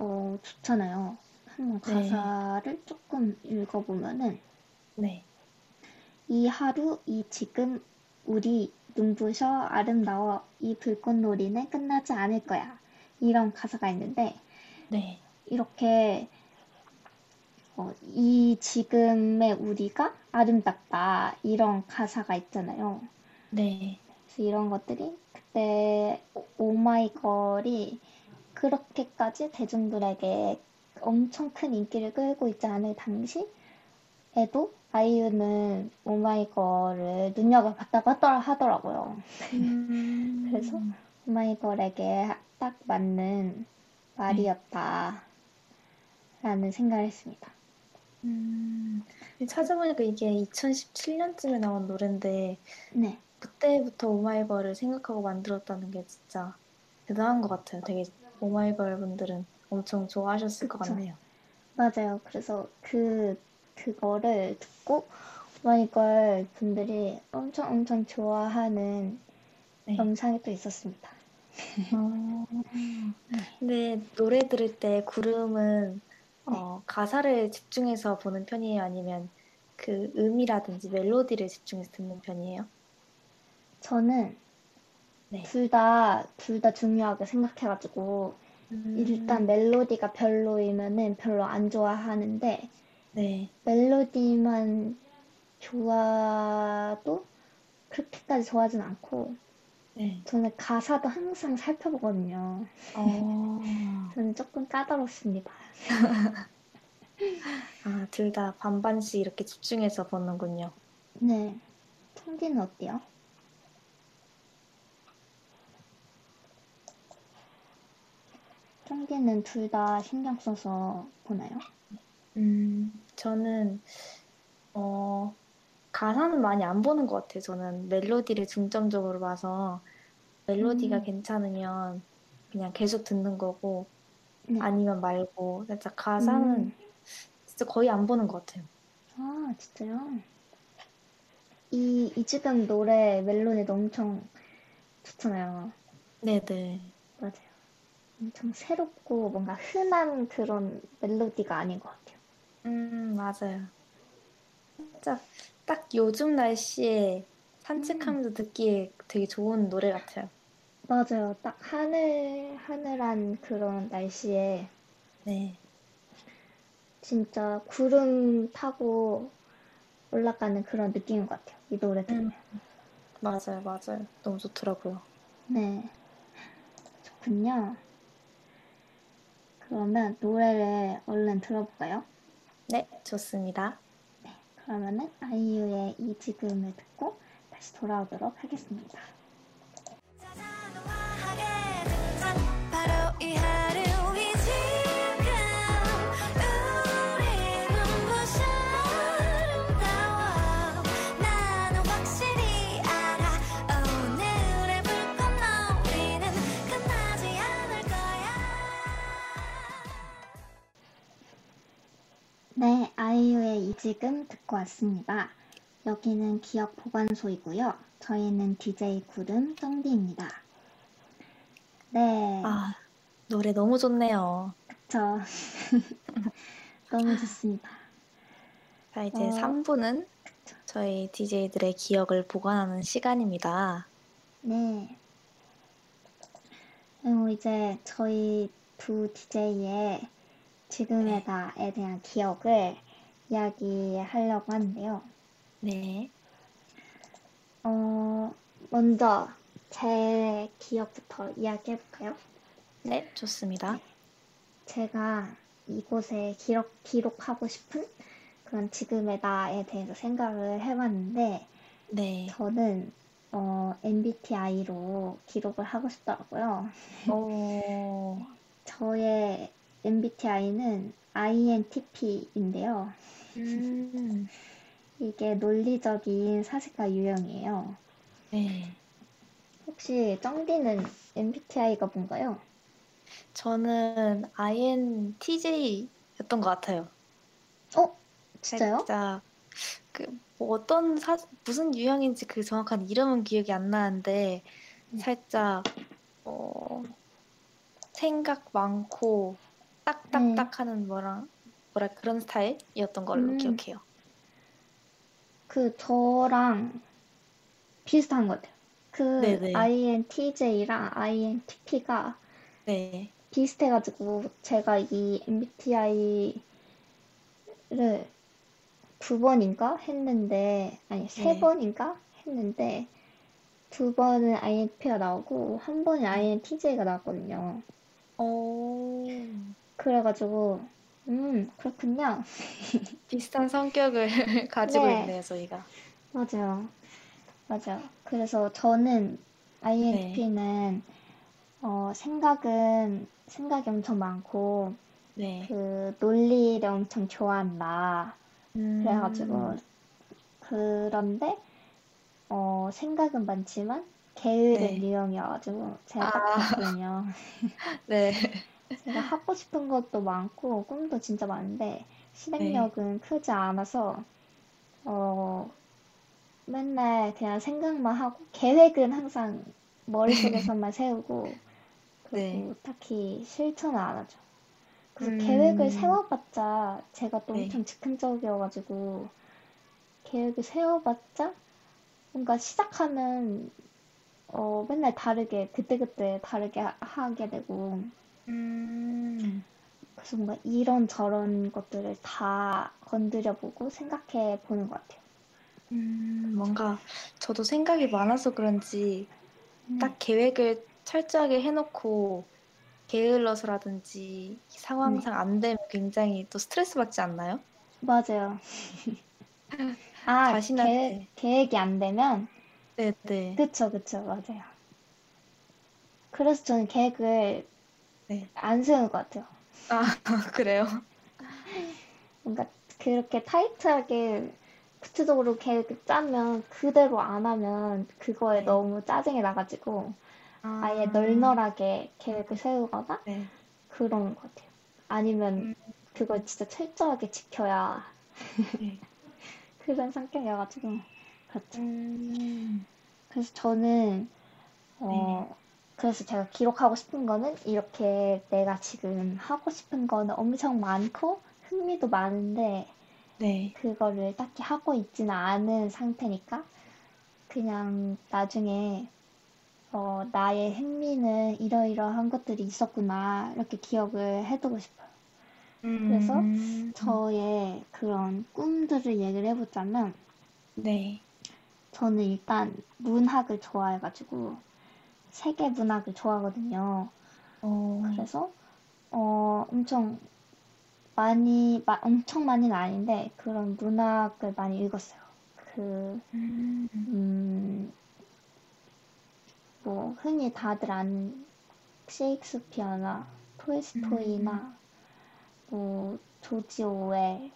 어, 좋잖아요. 한번 네. 가사를 조금 읽어보면은, 네. 이 하루, 이 지금, 우리 눈부셔 아름다워 이 불꽃놀이는 끝나지 않을 거야. 이런 가사가 있는데 네. 이렇게 어, 이 지금의 우리가 아름답다 이런 가사가 있잖아요. 네. 그래서 이런 것들이 그때 오마이걸이 그렇게까지 대중들에게 엄청 큰 인기를 끌고 있지 않을 당시 에도 아이유는 오마이걸을 눈여겨봤다고 하더라, 하더라 고요. 음. 그래서 오마이걸에게 딱 맞는 말이었다. 라는 생각을 했습니다. 음. 찾아보니까 이게 2017년쯤에 나온 노래인데 네, 그때부터 오마이걸을 생각하고 만들었다는 게 진짜 대단한 것 같아요. 되게 오마이걸 분들은 엄청 좋아하셨을 것 그쵸. 같네요. 맞아요. 그래서 그, 그거를 듣고 오마이걸 분들이 엄청 엄청 좋아하는 네. 영상이 또 있었습니다. 어. 근데 노래 들을 때 구름은 어, 가사를 집중해서 보는 편이에요? 아니면 그 음이라든지 멜로디를 집중해서 듣는 편이에요? 저는 네. 둘 다, 둘 다 중요하게 생각해가지고, 음. 일단 멜로디가 별로이면은 별로 안 좋아하는데, 네. 멜로디만 좋아도 그렇게까지 좋아하진 않고, 네. 저는 가사도 항상 살펴보거든요. 어. 저는 조금 까다롭습니다. 아, 둘 다 반반씩 이렇게 집중해서 보는군요. 네. 청디는 어때요? 청디는 둘 다 신경 써서 보나요? 음, 저는 어, 가사는 많이 안 보는 것 같아요. 저는 멜로디를 중점적으로 봐서 멜로디가 음. 괜찮으면 그냥 계속 듣는 거고 네. 아니면 말고 살짝 가사는 음. 진짜 거의 안 보는 것 같아요. 아, 진짜요? 이, 이 지금 노래 멜로디도 엄청 좋잖아요. 네네. 맞아요. 엄청 새롭고 뭔가 흔한 그런 멜로디가 아닌 것 같아요. 음, 맞아요. 진짜 딱 요즘 날씨에 산책하면서 듣기에 되게 좋은 노래 같아요. 맞아요. 딱 하늘, 하늘한 그런 날씨에 네. 진짜 구름 타고 올라가는 그런 느낌인 것 같아요. 이 노래 들으면. 맞아요, 맞아요. 너무 좋더라고요. 네. 좋군요. 그러면 노래를 얼른 들어볼까요? 네, 좋습니다. 그러면은 아이유의 이 지금을 듣고 다시 돌아오도록 하겠습니다. 아이유의 이 지금 듣고 왔습니다. 여기는 기억 보관소이고요. 저희는 DJ 구름 쩡디입니다. 네, 아, 노래 너무 좋네요. 저 너무 좋습니다. 자, 이제 어. 3부는 저희 DJ들의 기억을 보관하는 시간입니다. 네. 그리고 이제 저희 두 DJ의 지금의 나에 대한 기억을 이야기하려고 하는데요. 네. 어, 먼저 제 기억부터 이야기해볼까요? 네, 좋습니다. 제가 이곳에 기록, 기록하고 싶은 그런 지금의 나에 대해서 생각을 해봤는데, 네. 저는 어, MBTI로 기록을 하고 싶더라고요. 오, 저의 MBTI는 INTP인데요. 음, 이게 논리적인 사색과 유형이에요. 네. 혹시 쩡디는 MBTI가 뭔가요? 저는 INTJ였던 것 같아요. 어? 진짜요? 살짝 그뭐 어떤 사 무슨 유형인지 그 정확한 이름은 기억이 안 나는데 네. 살짝 어 생각 많고 딱딱딱하는 뭐라 뭐라 그런 스타일이었던 걸로 음. 기억해요. 그 저랑 비슷한 것 같아요. 그 네네. INTJ랑 INTP가 네. 비슷해가지고 제가 이 MBTI를 두 번인가 했는데 아니 세 네. 번인가 했는데 두 번은 INTP가 나오고 한 네. 번은 INTJ가 나왔거든요. 오. 그래가지고 음, 그렇군요. 비슷한 성격을 가지고 네. 있네요, 저희가. 맞아요. 맞아요. 그래서 저는 INFP는 어, 생각은 생각이 엄청 많고 네. 그 논리를 엄청 좋아한다. 음, 그래가지고 그런데 어, 생각은 많지만 게으른 네. 유형이어가지고 제가 아. 딱 봤거든요. 네. 제가 하고 싶은 것도 많고 꿈도 진짜 많은데 실행력은 크지 않아서 어 맨날 그냥 생각만 하고 계획은 항상 머릿속에서만 세우고 그리고 네. 딱히 실천을 안 하죠. 그래서 음. 계획을 세워봤자 제가 또 네. 엄청 즉흥적이어가지고 계획을 세워봤자 뭔가 시작하면 어 맨날 다르게 그때그때 다르게 하- 하게 되고 음, 그래서 뭔가 이런 저런 것들을 다 건드려 보고 생각해 보는 것 같아요. 음, 뭔가 저도 생각이 많아서 그런지 음. 딱 계획을 철저하게 해놓고 게을러서라든지 상황상 안 되면 굉장히 또 스트레스 받지 않나요? 맞아요. 아, 자신한테. 계획, 계획이 안 되면, 네, 네. 그쵸, 그쵸, 맞아요. 그래서 저는 계획을 네. 안 세우는 것 같아요. 아, 그래요? 뭔가 그렇게 타이트하게 구체적으로 계획을 짜면 그대로 안 하면 그거에 네. 너무 짜증이 나가지고 아예 아, 널널하게 계획을 세우거나 네. 그런 것 같아요. 아니면 음. 그걸 진짜 철저하게 지켜야 네. 그런 성격이어가지고 그렇죠. 음, 그래서 저는 어 그래서 제가 기록하고 싶은 거는 이렇게 내가 지금 하고 싶은 거는 엄청 많고 흥미도 많은데 네. 그거를 딱히 하고 있지는 않은 상태니까 그냥 나중에 어 나의 흥미는 이러이러한 것들이 있었구나 이렇게 기억을 해두고 싶어요. 그래서 음, 저의 그런 꿈들을 얘기를 해보자면 네. 저는 일단 문학을 좋아해가지고 세계 문학을 좋아하거든요. 어, 그래서 어 엄청 많이 마- 엄청 많이는 아닌데 그런 문학을 많이 읽었어요. 그 음, 음, 뭐 흔히 다들 아는 셰익스피어나 토이스토이나 뭐 조지 오웰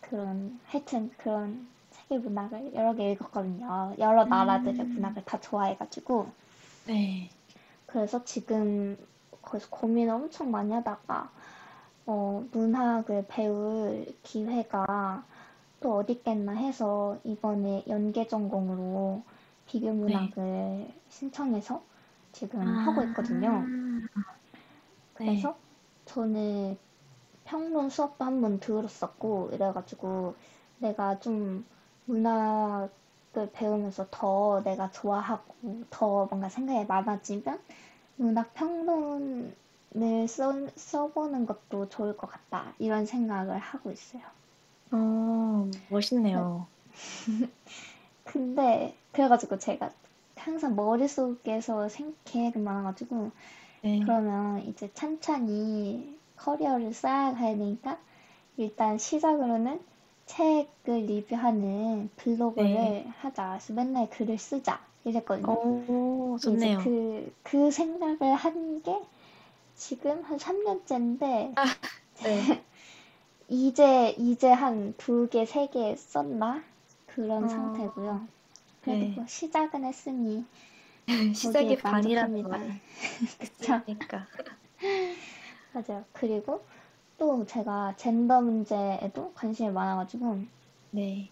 그런 하여튼 그런 세계 문학을 여러 개 읽었거든요. 여러 나라들의 음. 문학을 다 좋아해가지고 네. 그래서 지금 거기서 고민을 엄청 많이 하다가 어, 문학을 배울 기회가 또 어디 있겠나 해서 이번에 연계 전공으로 비교 문학을 신청해서 지금 하고 있거든요. 아, 네. 그래서 저는 평론 수업도 한 번 들었었고 이래가지고 내가 좀 문학 을 배우면서 더 내가 좋아하고 더 뭔가 생각이 많아지면 문학 평론을 써, 써보는 것도 좋을 것 같다 이런 생각을 하고 있어요. 어, 멋있네요. 근데 그래가지고 제가 항상 머릿속에서 생 계획이 많아가지고 네. 그러면 이제 찬찬히 커리어를 쌓아가야 되니까 일단 시작으로는 책을 리뷰하는 블로그를 네. 하자. 그래서 맨날 글을 쓰자. 이랬거든요. 오, 좋네요. 그, 그 생각을 한 게 지금 한 3년째인데 네. 이제 이제 한 두 개, 세 개 썼나? 그런 어, 상태고요. 그래도 네. 뭐 시작은 했으니 시작이. 말. 그쵸? 그러니까. 맞아요. 그리고 또 제가 젠더 문제에도 관심이 많아가지고 네.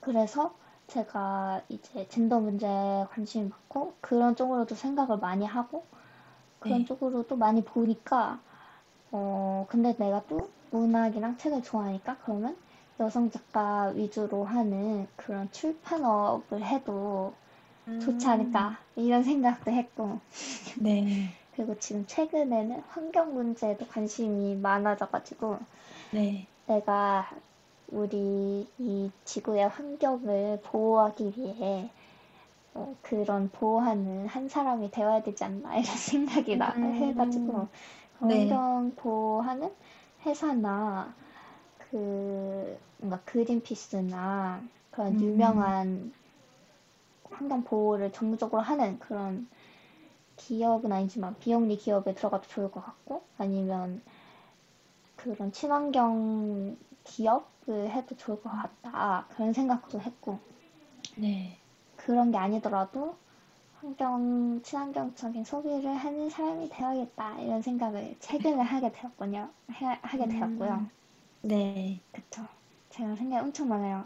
그래서 제가 이제 젠더 문제에 관심이 많고 그런 쪽으로도 생각을 많이 하고 그런 네. 쪽으로도 많이 보니까 어 근데 내가 또 문학이랑 책을 좋아하니까 그러면 여성 작가 위주로 하는 그런 출판업을 해도 좋지 않을까 이런 생각도 했고 네. 그리고 지금 최근에는 환경 문제에도 관심이 많아져가지고 네. 내가 우리 이 지구의 환경을 보호하기 위해 어, 그런 보호하는 한 사람이 되어야 되지 않나 이런 생각이 나 음, 해가지고 네. 환경 보호하는 회사나 그 뭔가 그린피스나 그런 음. 유명한 환경 보호를 전문적으로 하는 그런 기업은 아니지만 비영리 기업에 들어가도 좋을 것 같고 아니면 그런 친환경 기업을 해도 좋을 것 같다 그런 생각도 했고 네. 그런 게 아니더라도 환경 친환경적인 소비를 하는 사람이 되어야겠다 이런 생각을 최근에 하게 되었군요 해- 하게 되었고요. 음. 네. 그쵸. 제가 생각이 엄청 많아요.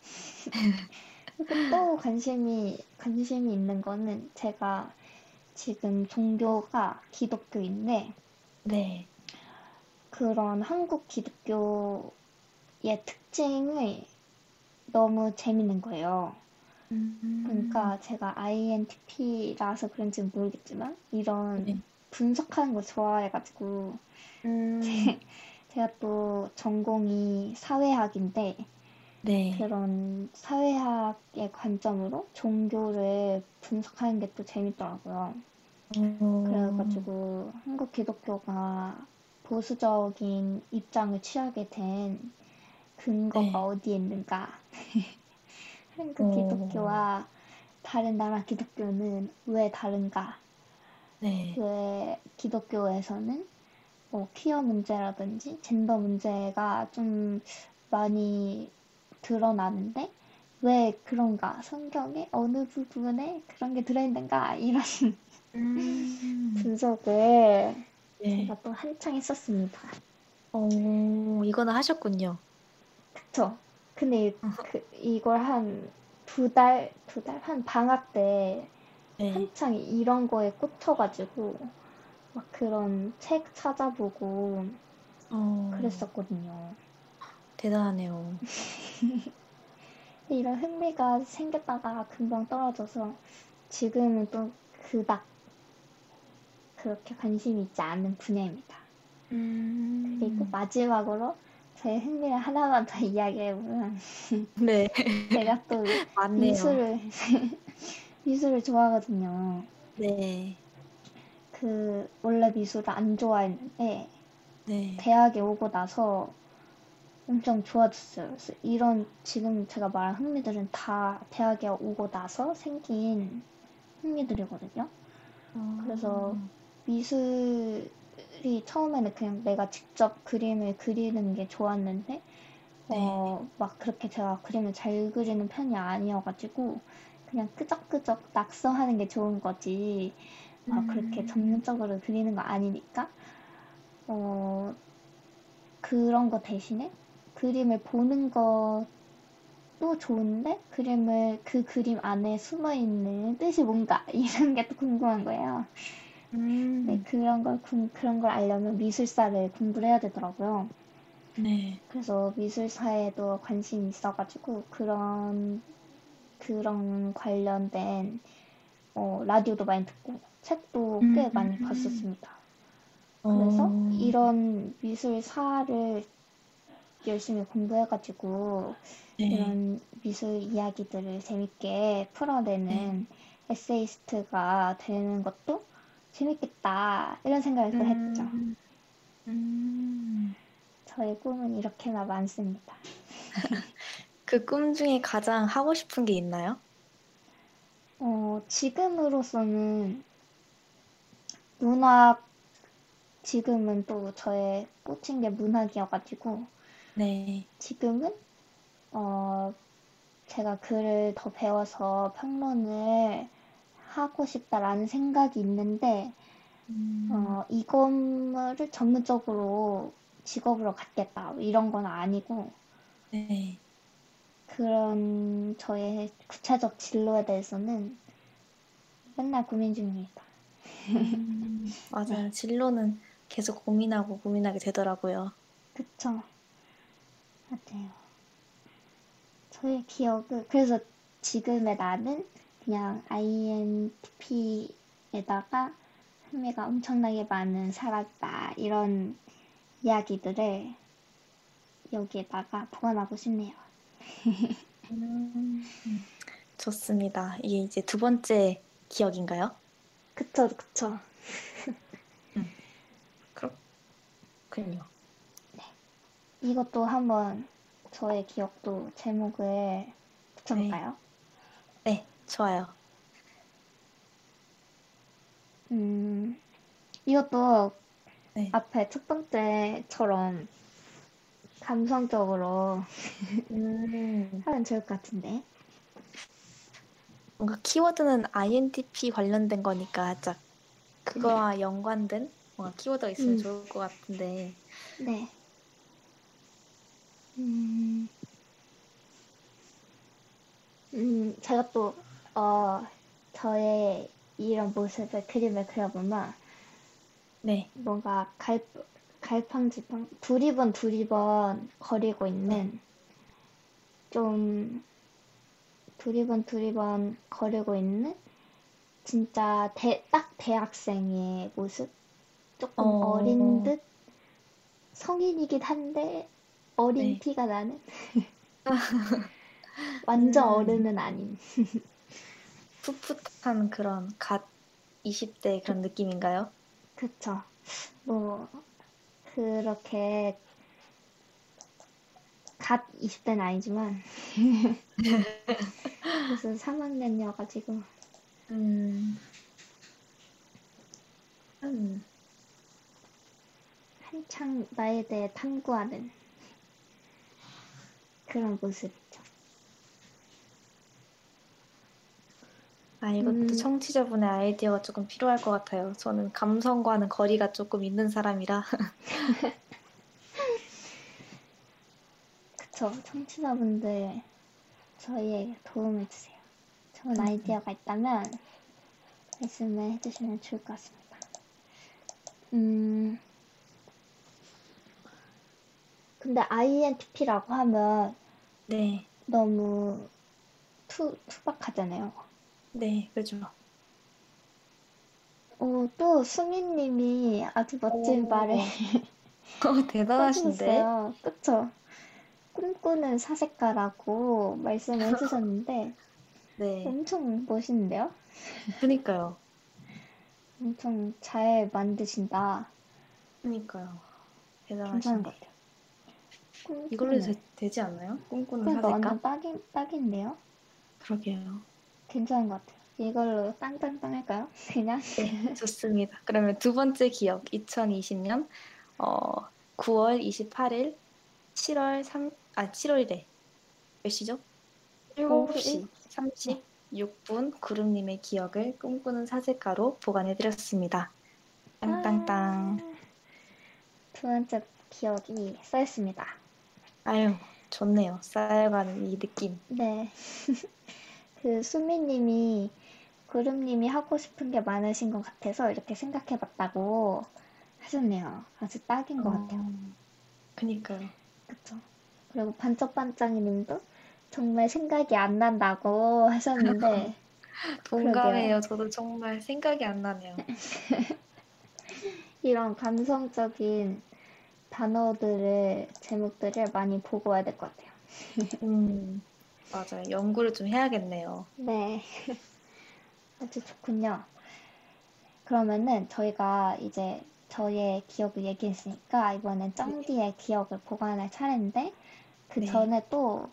그리고 또 관심이, 관심이 있는 거는 제가 지금 종교가 기독교인데, 네. 그런 한국 기독교의 특징이 너무 재밌는 거예요. 음. 그러니까 제가 INTP라서 그런지 는 모르겠지만, 이런 네. 분석하는 걸 좋아해가지고, 음. 제가 또 전공이 사회학인데, 네. 그런 사회학의 관점으로 종교를 분석하는 게 또 재밌더라고요. 어. 그래가지고 한국 기독교가 보수적인 입장을 취하게 된 근거가 네. 어디에 있는가? 한국 어. 기독교와 다른 나라 기독교는 왜 다른가? 네. 왜 기독교에서는 뭐 퀴어 문제라든지 젠더 문제가 좀 많이 드러나는데 왜 그런가? 성경의 어느 부분에 그런 게 들어있는가? 이런 음. 분석을 네. 제가 또 한창 했었습니다. 어, 이거는 하셨군요. 그쵸? 근데 그, 이걸 한 두 달, 두 달? 한 방학 때 네. 한창 이런 거에 꽂혀가지고 막 그런 책 찾아보고 어, 그랬었거든요. 대단하네요. 이런 흥미가 생겼다가 금방 떨어져서 지금은 또 그닥 그렇게 관심이 있지 않은 분야입니다. 음. 그리고 마지막으로 저의 흥미를 하나만 더 이야기해보면 네. 제가 또 맞네요. 미술을 미술을 좋아하거든요. 네. 그 원래 미술을 안 좋아했는데 네. 대학에 오고 나서 엄청 좋아졌어요. 그래서 이런 지금 제가 말한 흥미들은 다 대학에 오고 나서 생긴 흥미들이거든요. 어. 그래서 미술이 처음에는 그냥 내가 직접 그림을 그리는 게 좋았는데 어, 막 그렇게 제가 그림을 잘 그리는 편이 아니어가지고 그냥 끄적끄적 낙서하는 게 좋은 거지 막 그렇게 음. 전문적으로 그리는 거 아니니까 어, 그런 거 대신에 그림을 보는 것도 좋은데 그림을 그 그림 안에 숨어 있는 뜻이 뭔가 이런 게 또 궁금한 거예요. 음. 네, 그런 걸 궁- 그런 걸 알려면 미술사를 공부를 해야 되더라고요. 네. 그래서 미술사에도 관심이 있어가지고 그런 그런 관련된 어, 라디오도 많이 듣고 책도 꽤 음. 많이 봤었습니다. 그래서 어. 이런 미술사를 열심히 공부해가지고 네. 이런 미술 이야기들을 재밌게 풀어내는 에세이스트가 되는 것도 재밌겠다 이런 생각을 또 했죠. 음. 음. 저의 꿈은 이렇게나 많습니다. 그 꿈 중에 가장 하고 싶은 게 있나요? 어, 지금으로서는 문학, 지금은 또 저의 꽂힌 게 문학이어가지고, 네. 지금은, 어, 제가 글을 더 배워서 평론을 하고 싶다라는 생각이 있는데, 음. 어, 이거를 전문적으로 직업으로 갖겠다, 이런 건 아니고, 네. 그런 저의 구체적 진로에 대해서는 맨날 고민 중입니다. 음. 맞아요. 진로는 계속 고민하고 고민하게 되더라고요. 그쵸? 맞아요. 저의 기억은, 그래서 지금의 나는 그냥 INTP에다가 흥미가 엄청나게 많은 사람이다. 이런 이야기들을 여기에다가 보관하고 싶네요. 음. 좋습니다. 이게 이제 두 번째 기억인가요? 그쵸, 그쵸. 그렇군요. 이것도 한번 저의 기억도 제목을 붙여볼까요? 네, 좋아요. 음, 이것도 네. 앞에 첫 번째처럼 감성적으로 음, 하면 좋을 것 같은데. 뭔가 키워드는 INTP 관련된 거니까 짝 그거와 연관된 뭔가 키워드가 있으면 음. 좋을 것 같은데. 네. 음, 음, 제가 또, 어, 저의 이런 모습을 그림을 그려보면 네. 뭔가 갈, 갈팡질팡, 두리번 두리번 거리고 있는 좀 두리번 두리번 거리고 있는 진짜 대, 딱 대학생의 모습? 조금 어. 어린 듯 성인이긴 한데 어린 네. 티가 나는 완전 음. 어른은 아닌 풋풋한 그런 갓 20대 그런 느낌인가요? 그쵸 뭐 그렇게 갓 20대는 아니지만 무슨 3학년이어가지고 음. 음. 한창 나에 대해 탐구하는 그런 모습이죠. 아, 이것도 음. 청취자분의 아이디어가 조금 필요할 것 같아요. 저는 감성과는 거리가 조금 있는 사람이라. 그쵸. 청취자분들 저희에게 도움을 주세요. 좋은 음. 아이디어가 있다면 말씀을 해주시면 좋을 것 같습니다. 음, 근데 INTP라고 하면 네. 너무 투, 투박하잖아요. 네, 그죠. 오, 또 수민님이 아주 멋진 오. 말을 어, 대단하신데? 그쵸? 꿈꾸는 사색가라고 말씀을 해주셨는데 네. 엄청 멋있는데요? 그니까요. 엄청 잘 만드신다. 그니까요. 괜찮은 대단하신데. 것 같아요. 꿈꾸는. 이걸로 되, 되지 않나요? 꿈꾸는 그러니까 사색가? 완전 딱인, 딱인데요? 그러게요. 괜찮은 것 같아요. 이걸로 땅땅땅 할까요? 그냥? 네, 좋습니다. 그러면 두 번째 기억, 2020년 어, 9월 28일, 7월 3, 아 7월이래. 몇 시죠? 오후 7시 36분 구름님의 기억을 꿈꾸는 사색가로 보관해드렸습니다. 땅땅땅. 아, 두 번째 기억이 쌓였습니다. 아유, 좋네요. 쌓여가는 이 느낌. 네. 그 수미님이 구름님이 하고 싶은 게 많으신 것 같아서 이렇게 생각해봤다고 하셨네요. 아주 딱인 것 같아요. 어, 그니까요. 그쵸. 그리고 반짝반짝이님도 정말 생각이 안 난다고 하셨는데 동감해요. 저도 정말 생각이 안 나네요. 이런 감성적인 단어들을 제목들을 많이 보고 와야 될 것 같아요. 음, 맞아요. 연구를 좀 해야겠네요. 네. 아주 좋군요. 그러면은 저희가 이제 저의 기억을 얘기했으니까 이번엔 쩡디의 기억을 보관할 차례인데 그 네. 전에 또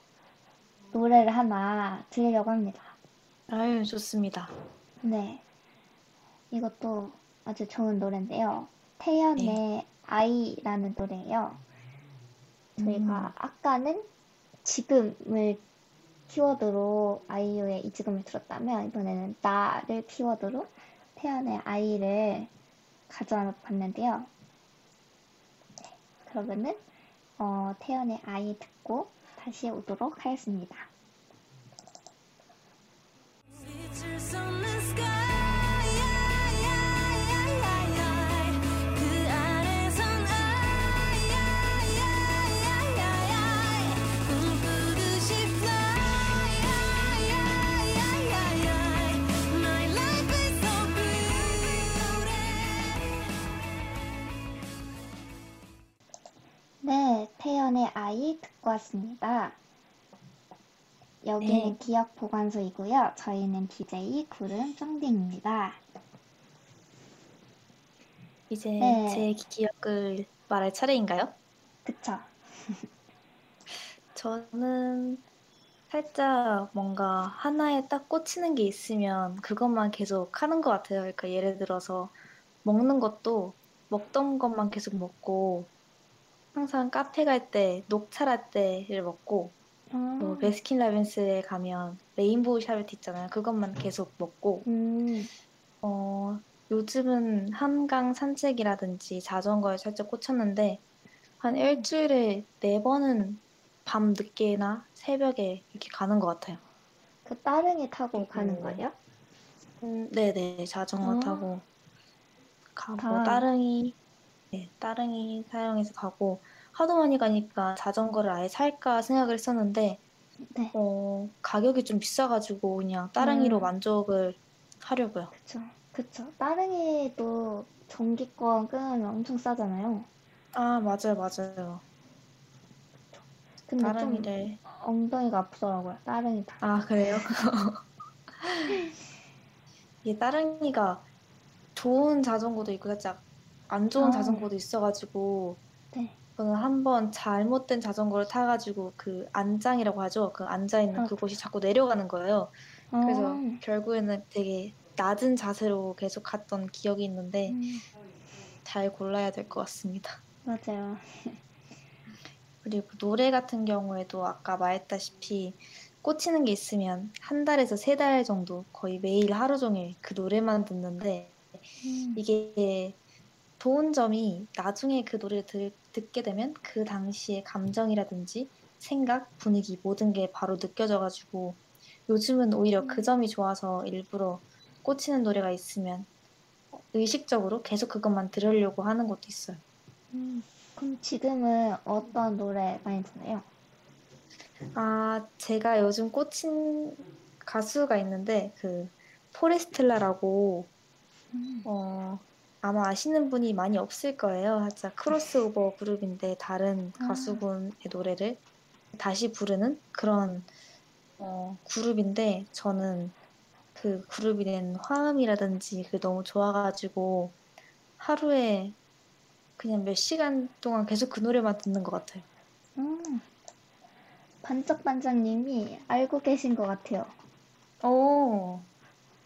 노래를 하나 들으려고 합니다. 아유, 좋습니다. 네. 이것도 아주 좋은 노래인데요. 태연의 네. 아이라는 노래예요. 저희가 음. 아까는 지금을 키워드로 아이유의 이 지금을 들었다면 이번에는 나를 키워드로 태연의 아이를 가져와 봤는데요. 네, 그러면은 어, 태연의 아이 듣고 다시 오도록 하겠습니다. 태연의 아이 듣고 왔습니다. 여기는 네. 기억 보관소이고요. 저희는 DJ 구름 쫑딩입니다. 이제 네. 제 기억을 말할 차례인가요? 그쵸? 저는 살짝 뭔가 하나에 딱 꽂히는 게 있으면 그것만 계속 하는 것 같아요. 그러니까 예를 들어서 먹는 것도 먹던 것만 계속 먹고 항상 카페 갈 때 녹차 라떼를 먹고 뭐 아, 베스킨라빈스에 가면 레인보우 샤베트 있잖아요. 그것만 계속 먹고 음, 어, 요즘은 한강 산책이라든지 자전거에 살짝 꽂혔는데 한 일주일에 네 번은 밤 늦게나 새벽에 이렇게 가는 것 같아요. 그 따릉이 타고 가는 음. 거예요? 음, 네네 자전거 아. 타고 가고 다. 따릉이 네 따릉이 사용해서 가고 하도 많이 가니까 자전거를 아예 살까 생각을 했었는데 네, 어, 가격이 좀 비싸가지고 그냥 따릉이로 음. 만족을 하려고요. 그쵸, 그쵸. 따릉이도 끊으면 엄청 싸잖아요. 아 맞아요 맞아요. 근데 좀 따릉이를 엉덩이가 아프더라고요. 따릉이 타. 아, 그래요? 이게 따릉이가 좋은 자전거도 있고 살짝 안 좋은 아. 자전거도 있어가지고 네. 저는 한번 잘못된 자전거를 타가지고 그 안장이라고 하죠. 그 앉아 있는 아. 그곳이 자꾸 내려가는 거예요. 그래서 어, 결국에는 되게 낮은 자세로 계속 갔던 기억이 있는데 음, 잘 골라야 될 것 같습니다. 맞아요. 그리고 노래 같은 경우에도 아까 말했다시피 꽂히는 게 있으면 한 달에서 세 달 정도 거의 매일 하루 종일 그 노래만 듣는데 음, 이게 좋은 점이 나중에 그 노래를 들, 듣게 되면 그 당시의 감정이라든지 생각, 분위기 모든 게 바로 느껴져가지고 요즘은 오히려 그 점이 좋아서 일부러 꽂히는 노래가 있으면 의식적으로 계속 그것만 들으려고 하는 것도 있어요. 음. 그럼 지금은 어떤 노래 많이 듣나요? 아, 제가 요즘 꽂힌 가수가 있는데 그 포레스텔라라고 음, 어, 아마 아시는 분이 많이 없을 거예요. 살짝 크로스오버 그룹인데 다른 아. 가수분의 노래를 다시 부르는 그런 어, 그룹인데 저는 그 그룹이 낸 화음이라든지 그 너무 좋아가지고 하루에 그냥 몇 시간 동안 계속 그 노래만 듣는 것 같아요. 음. 반짝반짝님이 알고 계신 것 같아요. 오,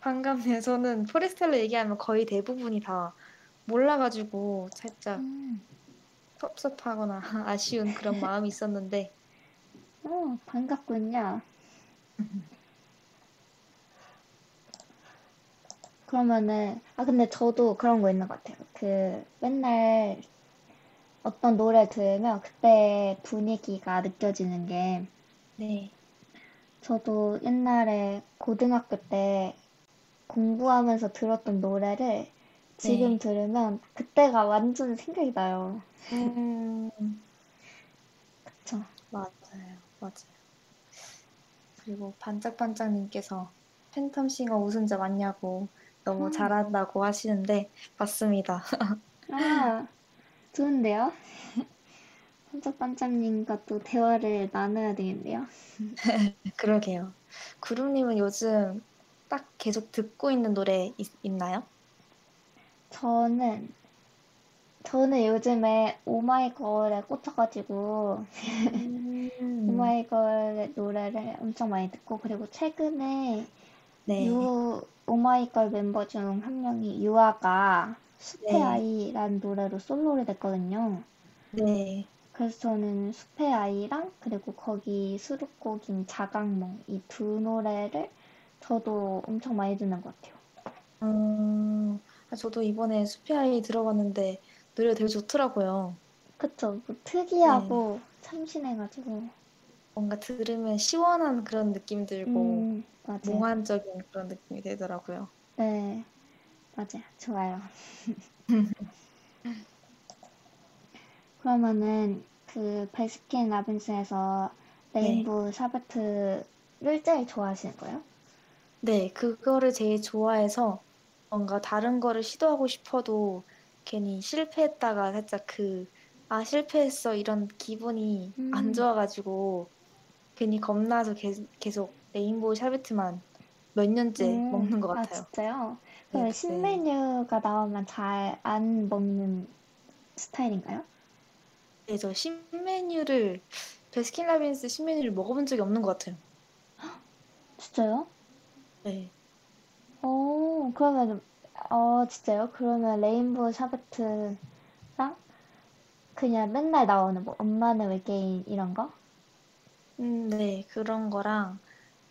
반갑네요. 저는 포레스텔라 얘기하면 거의 대부분이 다 몰라가지고 살짝 음. 섭섭하거나 아쉬운 그런 마음이 있었는데, 어, 반갑군요. 그러면은, 아, 근데 저도 그런 거 있는 것 같아요. 그, 맨날 어떤 노래 들으면 그때 분위기가 느껴지는 게, 네. 저도 옛날에 고등학교 때 공부하면서 들었던 노래를 지금 네. 들으면 그때가 완전 생각이 나요. 음, 그쵸? 맞아요. 맞아요. 그리고 반짝반짝님께서 팬텀싱어 우승자 맞냐고 너무 음. 잘한다고 하시는데, 맞습니다. 아, 좋은데요? 반짝반짝님과 또 대화를 나눠야 되겠네요. 그러게요. 구름님은 요즘 딱 계속 듣고 있는 노래 있, 있나요? 저는, 저는 요즘에 오마이걸에 꽂혀가지고, 음, 오마이걸 노래를 엄청 많이 듣고, 그리고 최근에 네. 유, 오마이걸 멤버 중 한 명이 유아가 숲의 네. 아이라는 노래로 솔로를 냈거든요. 네. 그래서 저는 숲의 아이랑 그리고 거기 수록곡인 자각몽 이 두 노래를 저도 엄청 많이 듣는 것 같아요. 음, 아, 저도 이번에 숲의 아이 들어봤는데 노래가 되게 좋더라고요. 그쵸? 뭐 특이하고 참신해가지고. 뭔가 들으면 시원한 그런 느낌 들고 음. 몽환적인 그런 느낌이 들더라고요. 네, 맞아요. 좋아요. 그러면은 그 베스킨 라빈스에서 레인보우 샤베트를 제일 좋아하시는 거예요? 네, 그거를 제일 좋아해서 뭔가 다른 거를 시도하고 싶어도 괜히 실패했다가 살짝 그, 아, 실패했어 이런 기분이 음. 안 좋아가지고 괜히 겁나서 계- 계속 레인보우 샤베트만 몇 년째 음, 먹는 것 아, 같아요. 진짜요? 네, 그럼 네. 신메뉴가 나오면 잘 안 먹는 스타일인가요? 저 신메뉴를 베스킨라빈스 신메뉴를 먹어본 적이 없는 것 같아요. 진짜요? 네. 어, 그러면, 어, 진짜요? 그러면 레인보우 샤베트랑 그냥 맨날 나오는 뭐, 엄마는 외계인 이런 거? 음, 네, 그런 거랑,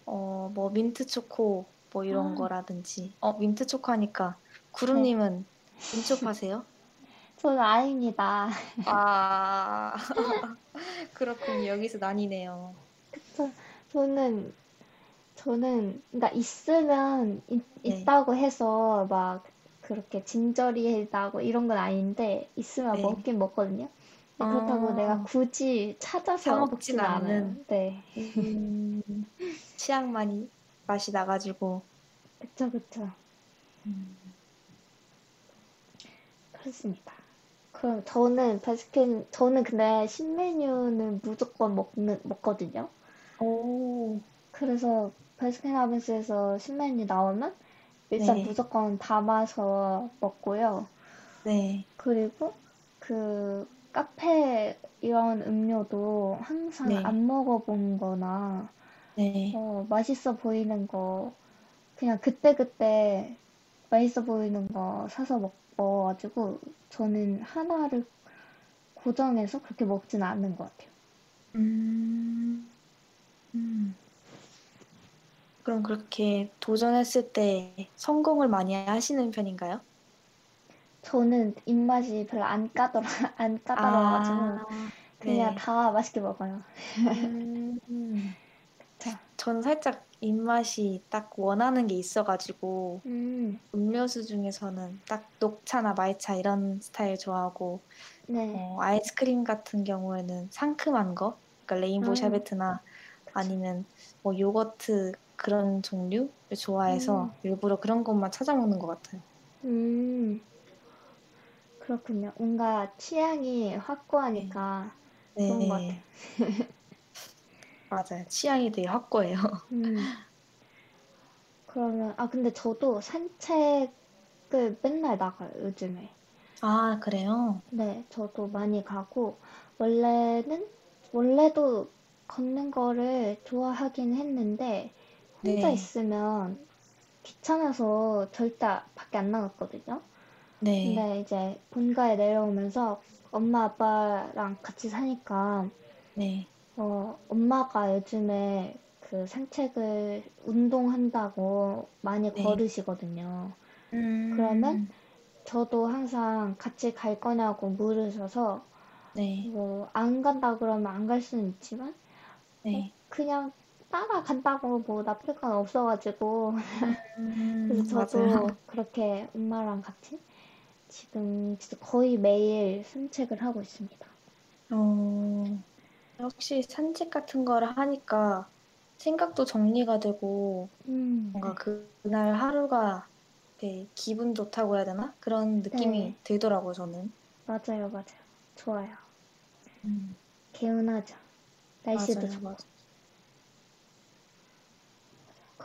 어, 뭐, 민트 초코, 뭐, 이런 아. 거라든지. 어, 민트 초코 하니까, 구름님은 민초 파세요? 저는 아닙니다. 아, 그렇군요. 여기서 나뉘네요. 그쵸. 저는, 저는, 그러니까 있으면 있, 네. 있다고 해서 막 그렇게 진저리하고 이런 건 아닌데, 있으면 네. 먹긴 먹거든요. 근데 그렇다고 아. 내가 굳이 찾아서 사 먹진. 않은. 네. 음, 취향만이 맛이 나가지고. 그쵸, 그쵸. 음, 그렇습니다. 그럼 저는 베스킨, 저는 근데 신메뉴는 무조건 먹는, 먹거든요. 오, 그래서 베스킨 라빈스에서 신메뉴 나오면 일단 네. 무조건 담아서 먹고요. 네, 그리고 그 카페 이런 음료도 항상 네. 안 먹어본 거나 네. 어, 맛있어 보이는 거 그냥 그때그때 맛있어 보이는 거 사서 먹어가지고 저는 하나를 고정해서 그렇게 먹진 않는 것 같아요. 음, 음. 그럼 그렇게 도전했을 때 성공을 많이 하시는 편인가요? 저는 입맛이 별로 안 까더라, 안 까다로워가지고 아, 그냥 네. 다 맛있게 먹어요. 음, 자, 저는 살짝 입맛이 딱 원하는 게 있어가지고 음, 음료수 중에서는 딱 녹차나 말차 이런 스타일 좋아하고 네, 어, 아이스크림 같은 경우에는 상큼한 거, 그러니까 레인보우 음. 샤베트나 아니면 뭐 요거트 그런 종류를 좋아해서 음. 일부러 그런 것만 찾아 먹는 것 같아요. 음, 그렇군요. 뭔가 취향이 확고하니까 좋은 것 같아요. 맞아요. 취향이 되게 확고해요. 음. 그러면, 아, 근데 저도 산책을 맨날 나가요, 요즘에. 아, 그래요? 네, 저도 많이 가고, 원래는, 원래도 걷는 거를 좋아하긴 했는데, 혼자 네. 있으면 귀찮아서 절대 밖에 안 나갔거든요. 네. 근데 이제 본가에 내려오면서 엄마 아빠랑 같이 사니까, 네. 어, 엄마가 요즘에 그 산책을 운동한다고 많이 네. 걸으시거든요. 음, 그러면 저도 항상 같이 갈 거냐고 물으셔서 네. 뭐 안 간다 그러면 안 갈 수는 있지만 네. 그냥 따라간다고 뭐 나쁠 건 없어가지고 음, 그래서 저도 맞아요. 그렇게 엄마랑 같이 지금 진짜 거의 매일 산책을 하고 있습니다. 어, 역시 산책 같은 거를 하니까 생각도 정리가 되고 음, 뭔가 그날 하루가 되게 기분 좋다고 해야 되나? 그런 느낌이 네. 들더라고요, 저는. 맞아요, 맞아요. 좋아요. 음, 개운하죠. 날씨도 맞아요, 좋고. 맞아요.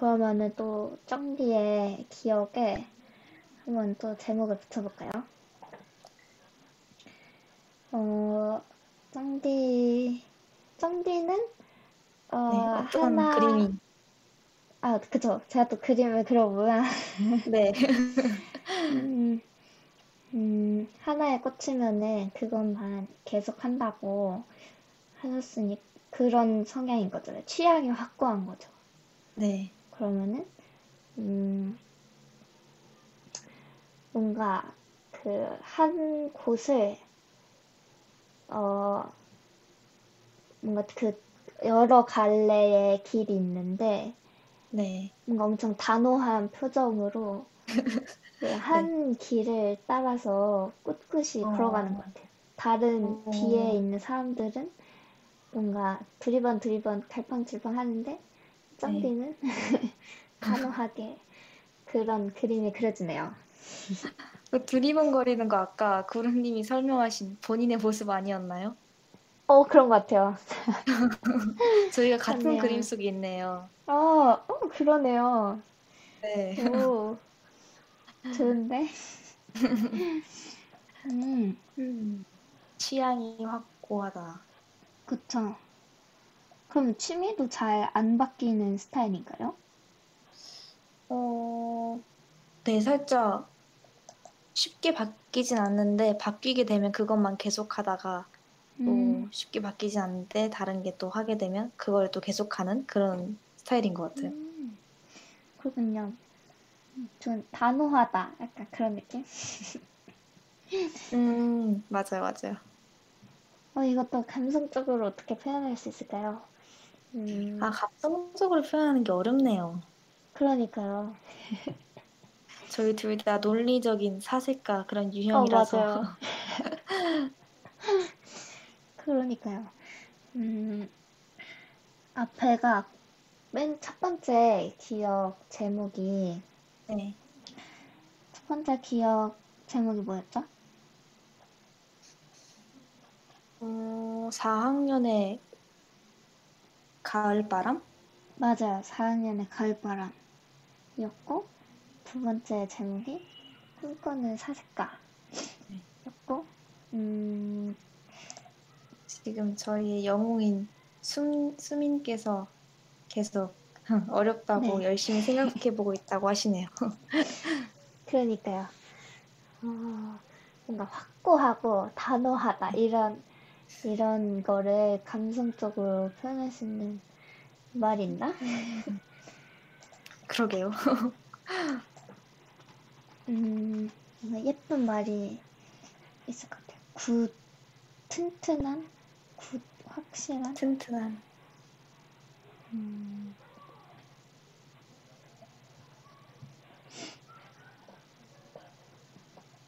그러면은 또 쩡디의 기억에 한번 또 제목을 붙여볼까요? 어, 쩡디, 쩡디는 어, 네, 하나, 그림이. 아, 그쵸. 제가 또 그림을 그려보면, 네. 음, 음, 하나에 꽂히면은 그것만 계속 한다고 하셨으니 그런 성향인 거잖아요. 취향이 확고한 거죠. 네. 그러면은 음, 뭔가 그 한 곳을 어 뭔가 그 여러 갈래의 길이 있는데 네. 뭔가 엄청 단호한 표정으로 그 한 길을 따라서 꿋꿋이 어. 걸어가는 것 같아요. 다른 어. 뒤에 있는 사람들은 뭔가 두리번 두리번 갈팡질팡 하는데 쩡디는 단호하게 그런 그림이 그려지네요. 그 두리번거리는 거 아까 구름님이 설명하신 본인의 모습 아니었나요? 어, 그런 것 같아요. 저희가 같은 그렇네요. 그림 속에 있네요. 아, 어, 그러네요. 네. 오, 좋은데? 음, 음, 취향이 확 확고하다. 그쵸. 그럼 취미도 잘 안 바뀌는 스타일인가요? 어, 네, 살짝 쉽게 바뀌진 않는데 바뀌게 되면 그것만 계속 하다가 또 음, 쉽게 바뀌진 않는데 다른 게 또 하게 되면 그걸 또 계속하는 그런 스타일인 것 같아요. 음, 그렇군요. 좀 단호하다. 약간 그런 느낌? 음, 맞아요, 맞아요. 어, 이것도 감성적으로 어떻게 표현할 수 있을까요? 음, 아, 감성적으로 표현하는 게 어렵네요. 그러니까요. 저희 둘 다 논리적인 사색가 그런 어, 유형이라서. 맞아요. 그러니까요. 음, 앞에가 맨 첫 번째 기억 제목이, 네. 첫 번째 기억 제목이 뭐였죠? 어, 4학년의 가을바람? 맞아요. 4학년의 가을바람이었고, 두 번째 제목이 꿈꾸는 사색가였고, 음, 지금 저희의 영웅인 숨, 수민께서 계속 어렵다고 네. 열심히 생각해보고 있다고 하시네요. 그러니까요. 어, 뭔가 확고하고 단호하다 이런 이런 거를 감성적으로 표현할 수 있는 말이 있나? 그러게요. 음, 뭔가 예쁜 말이 있을 것 같아요. 굳, 튼튼한, 굳, 확실한. 튼튼한. 음,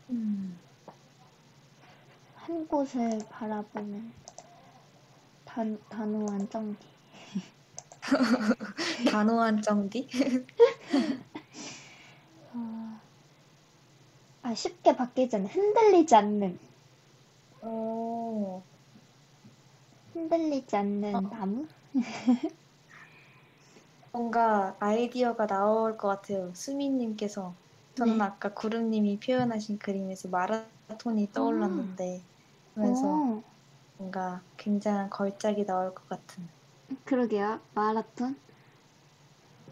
음. 한 곳을 바라보는 단, 단호한 정기. 단호한 정디? 어, 아, 쉽게 바뀌지 않는, 흔들리지 않는, 오, 흔들리지 않는 어. 나무? 뭔가 아이디어가 나올 것 같아요. 수민님께서. 저는 네. 아까 구름님이 표현하신 그림에서 마라톤이 떠올랐는데, 그래서 오, 뭔가 굉장한 걸작이 나올 것 같은. 그러게요. 마라톤?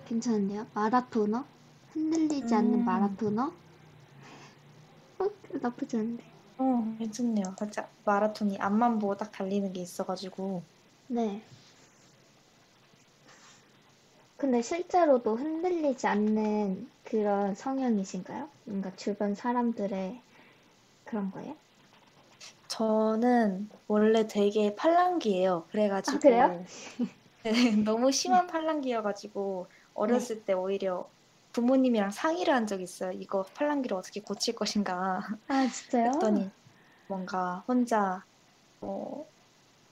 괜찮은데요? 마라토너? 흔들리지 않는 음. 마라토너? 어, 나쁘지 않은데. 어, 괜찮네요. 살짝 마라톤이 앞만 보고 딱 달리는 게 있어가지고. 네. 근데 실제로도 흔들리지 않는 그런 성향이신가요? 뭔가 주변 사람들의 그런 거예요? 저는 원래 되게 팔랑귀예요. 그래가지고 아, 그래요? 네, 너무 심한 팔랑귀여가지고 어렸을 때 오히려 부모님이랑 상의를 한 적이 있어요. 이거 팔랑귀를 어떻게 고칠 것인가. 아, 진짜요? 그랬더니 뭔가 혼자 뭐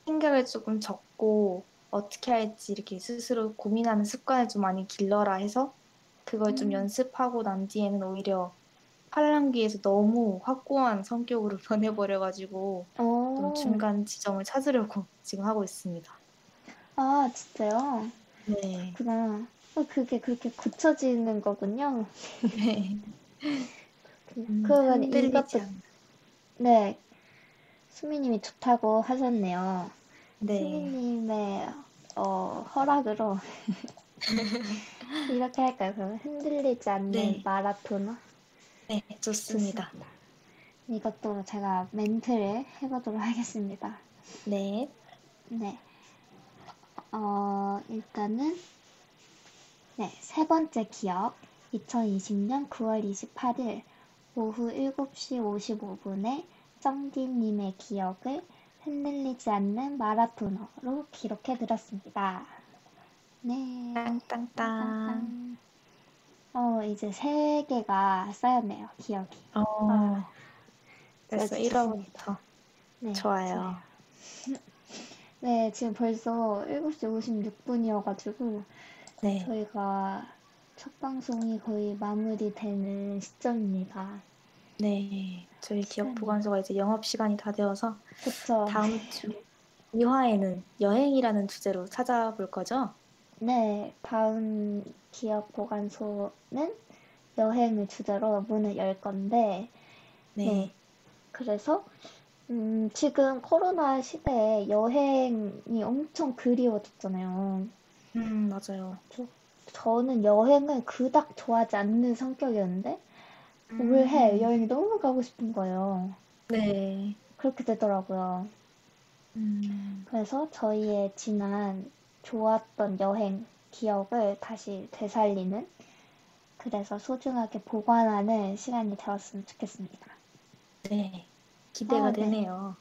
생각을 조금 적고 어떻게 할지 이렇게 스스로 고민하는 습관을 좀 많이 길러라 해서 그걸 좀 음. 연습하고 난 뒤에는 오히려 팔랑귀에서 너무 확고한 성격으로 변해버려가지고 오. 좀 중간 지점을 찾으려고 지금 하고 있습니다. 아, 진짜요? 네. 그렇구나. 어, 그게 그렇게 굳혀지는 거군요. 네. 음, 그러면 이것도. 네. 수미님이 좋다고 하셨네요. 네. 수미님의, 어, 허락으로. 이렇게 할까요? 그러면 흔들리지 않는 네. 마라토너? 네, 좋습니다. 이것도 제가 멘트를 해보도록 하겠습니다. 네. 네. 어, 일단은, 네, 세 번째 기억. 2020년 9월 28일 오후 7시 55분에 정디님의 기억을 흔들리지 않는 마라토너로 기록해 드렸습니다. 네. 땅땅땅. 어, 이제 세 개가 쌓였네요, 기억이. 어, 아, 벌써 아주 1화부터 네, 좋아요. 네, 지금 벌써 7시 56분이어가지고, 네. 저희가 첫 방송이 거의 마무리되는 시점입니다. 네. 저희 기억 시간이. 보관소가 이제 영업 시간이 다 되어서 그쵸? 다음 주 2화에는 여행이라는 주제로 찾아볼 거죠? 네, 다음 기억 보관소는 여행을 주제로 문을 열 건데, 네. 네. 그래서 음, 지금 코로나 시대에 여행이 엄청 그리워졌잖아요. 음, 맞아요. 저는 여행을 그닥 좋아하지 않는 성격이었는데 음. 올해 여행이 너무 가고 싶은 거예요. 네. 그렇게 되더라고요. 음, 그래서 저희의 지난 좋았던 여행 기억을 다시 되살리는 그래서 소중하게 보관하는 시간이 되었으면 좋겠습니다. 네. 기대가 아, 네. 되네요.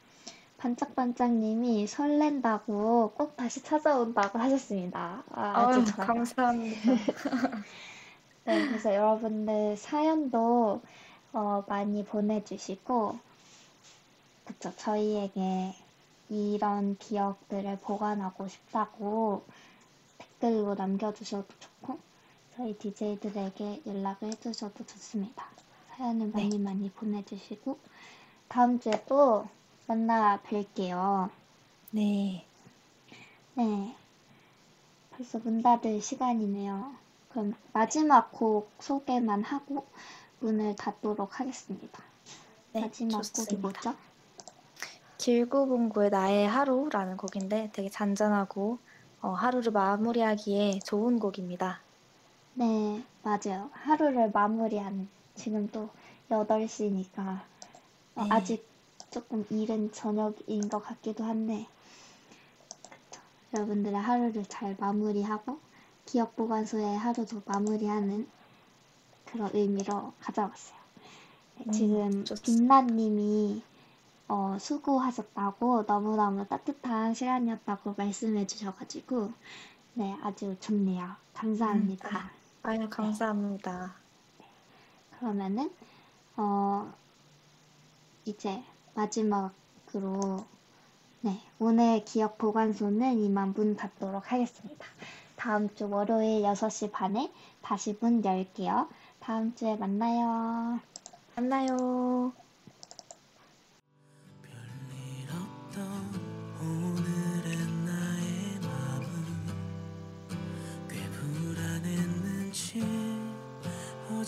반짝반짝님이 설렌다고 꼭 다시 찾아온다고 하셨습니다. 아, 아유. 감사합니다. 네, 그래서 여러분들 사연도 어, 많이 보내주시고, 그쵸, 저희에게 이런 기억들을 보관하고 싶다고 댓글로 남겨주셔도 좋고, 저희 DJ들에게 연락을 해주셔도 좋습니다. 사연을 많이 많이 보내주시고, 다음 주에 또 만나 뵐게요. 네. 네. 벌써 문 닫을 시간이네요. 그럼 마지막 곡 소개만 하고 문을 닫도록 하겠습니다. 네, 마지막 곡이 좋습니다. 뭐죠? 길고봉구의 나의 하루라는 곡인데 되게 잔잔하고 어, 하루를 마무리하기에 좋은 곡입니다. 네, 맞아요. 하루를 마무리하는 지금 또 8시니까 어, 네. 아직 조금 이른 저녁인 것 같기도 한데 그쵸. 여러분들의 하루를 잘 마무리하고 기억 보관소의 하루도 마무리하는 그런 의미로 가져왔어요. 네, 음, 지금 좋습니다. 빛나님이 어, 수고하셨다고 너무너무 따뜻한 시간이었다고 말씀해 주셔가지고 네, 아주 좋네요. 감사합니다. 음, 아유, 감사합니다. 그러면은 어 이제 마지막으로 네 오늘 기억 보관소는 이만 문 닫도록 하겠습니다. 다음 주 월요일 6시 반에 다시 문 열게요. 다음 주에 만나요. 만나요.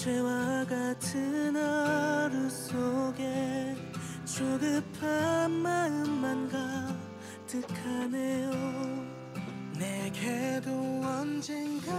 어제와 같은 하루 속에 조급한 마음만 가득하네요. 내게도 언젠가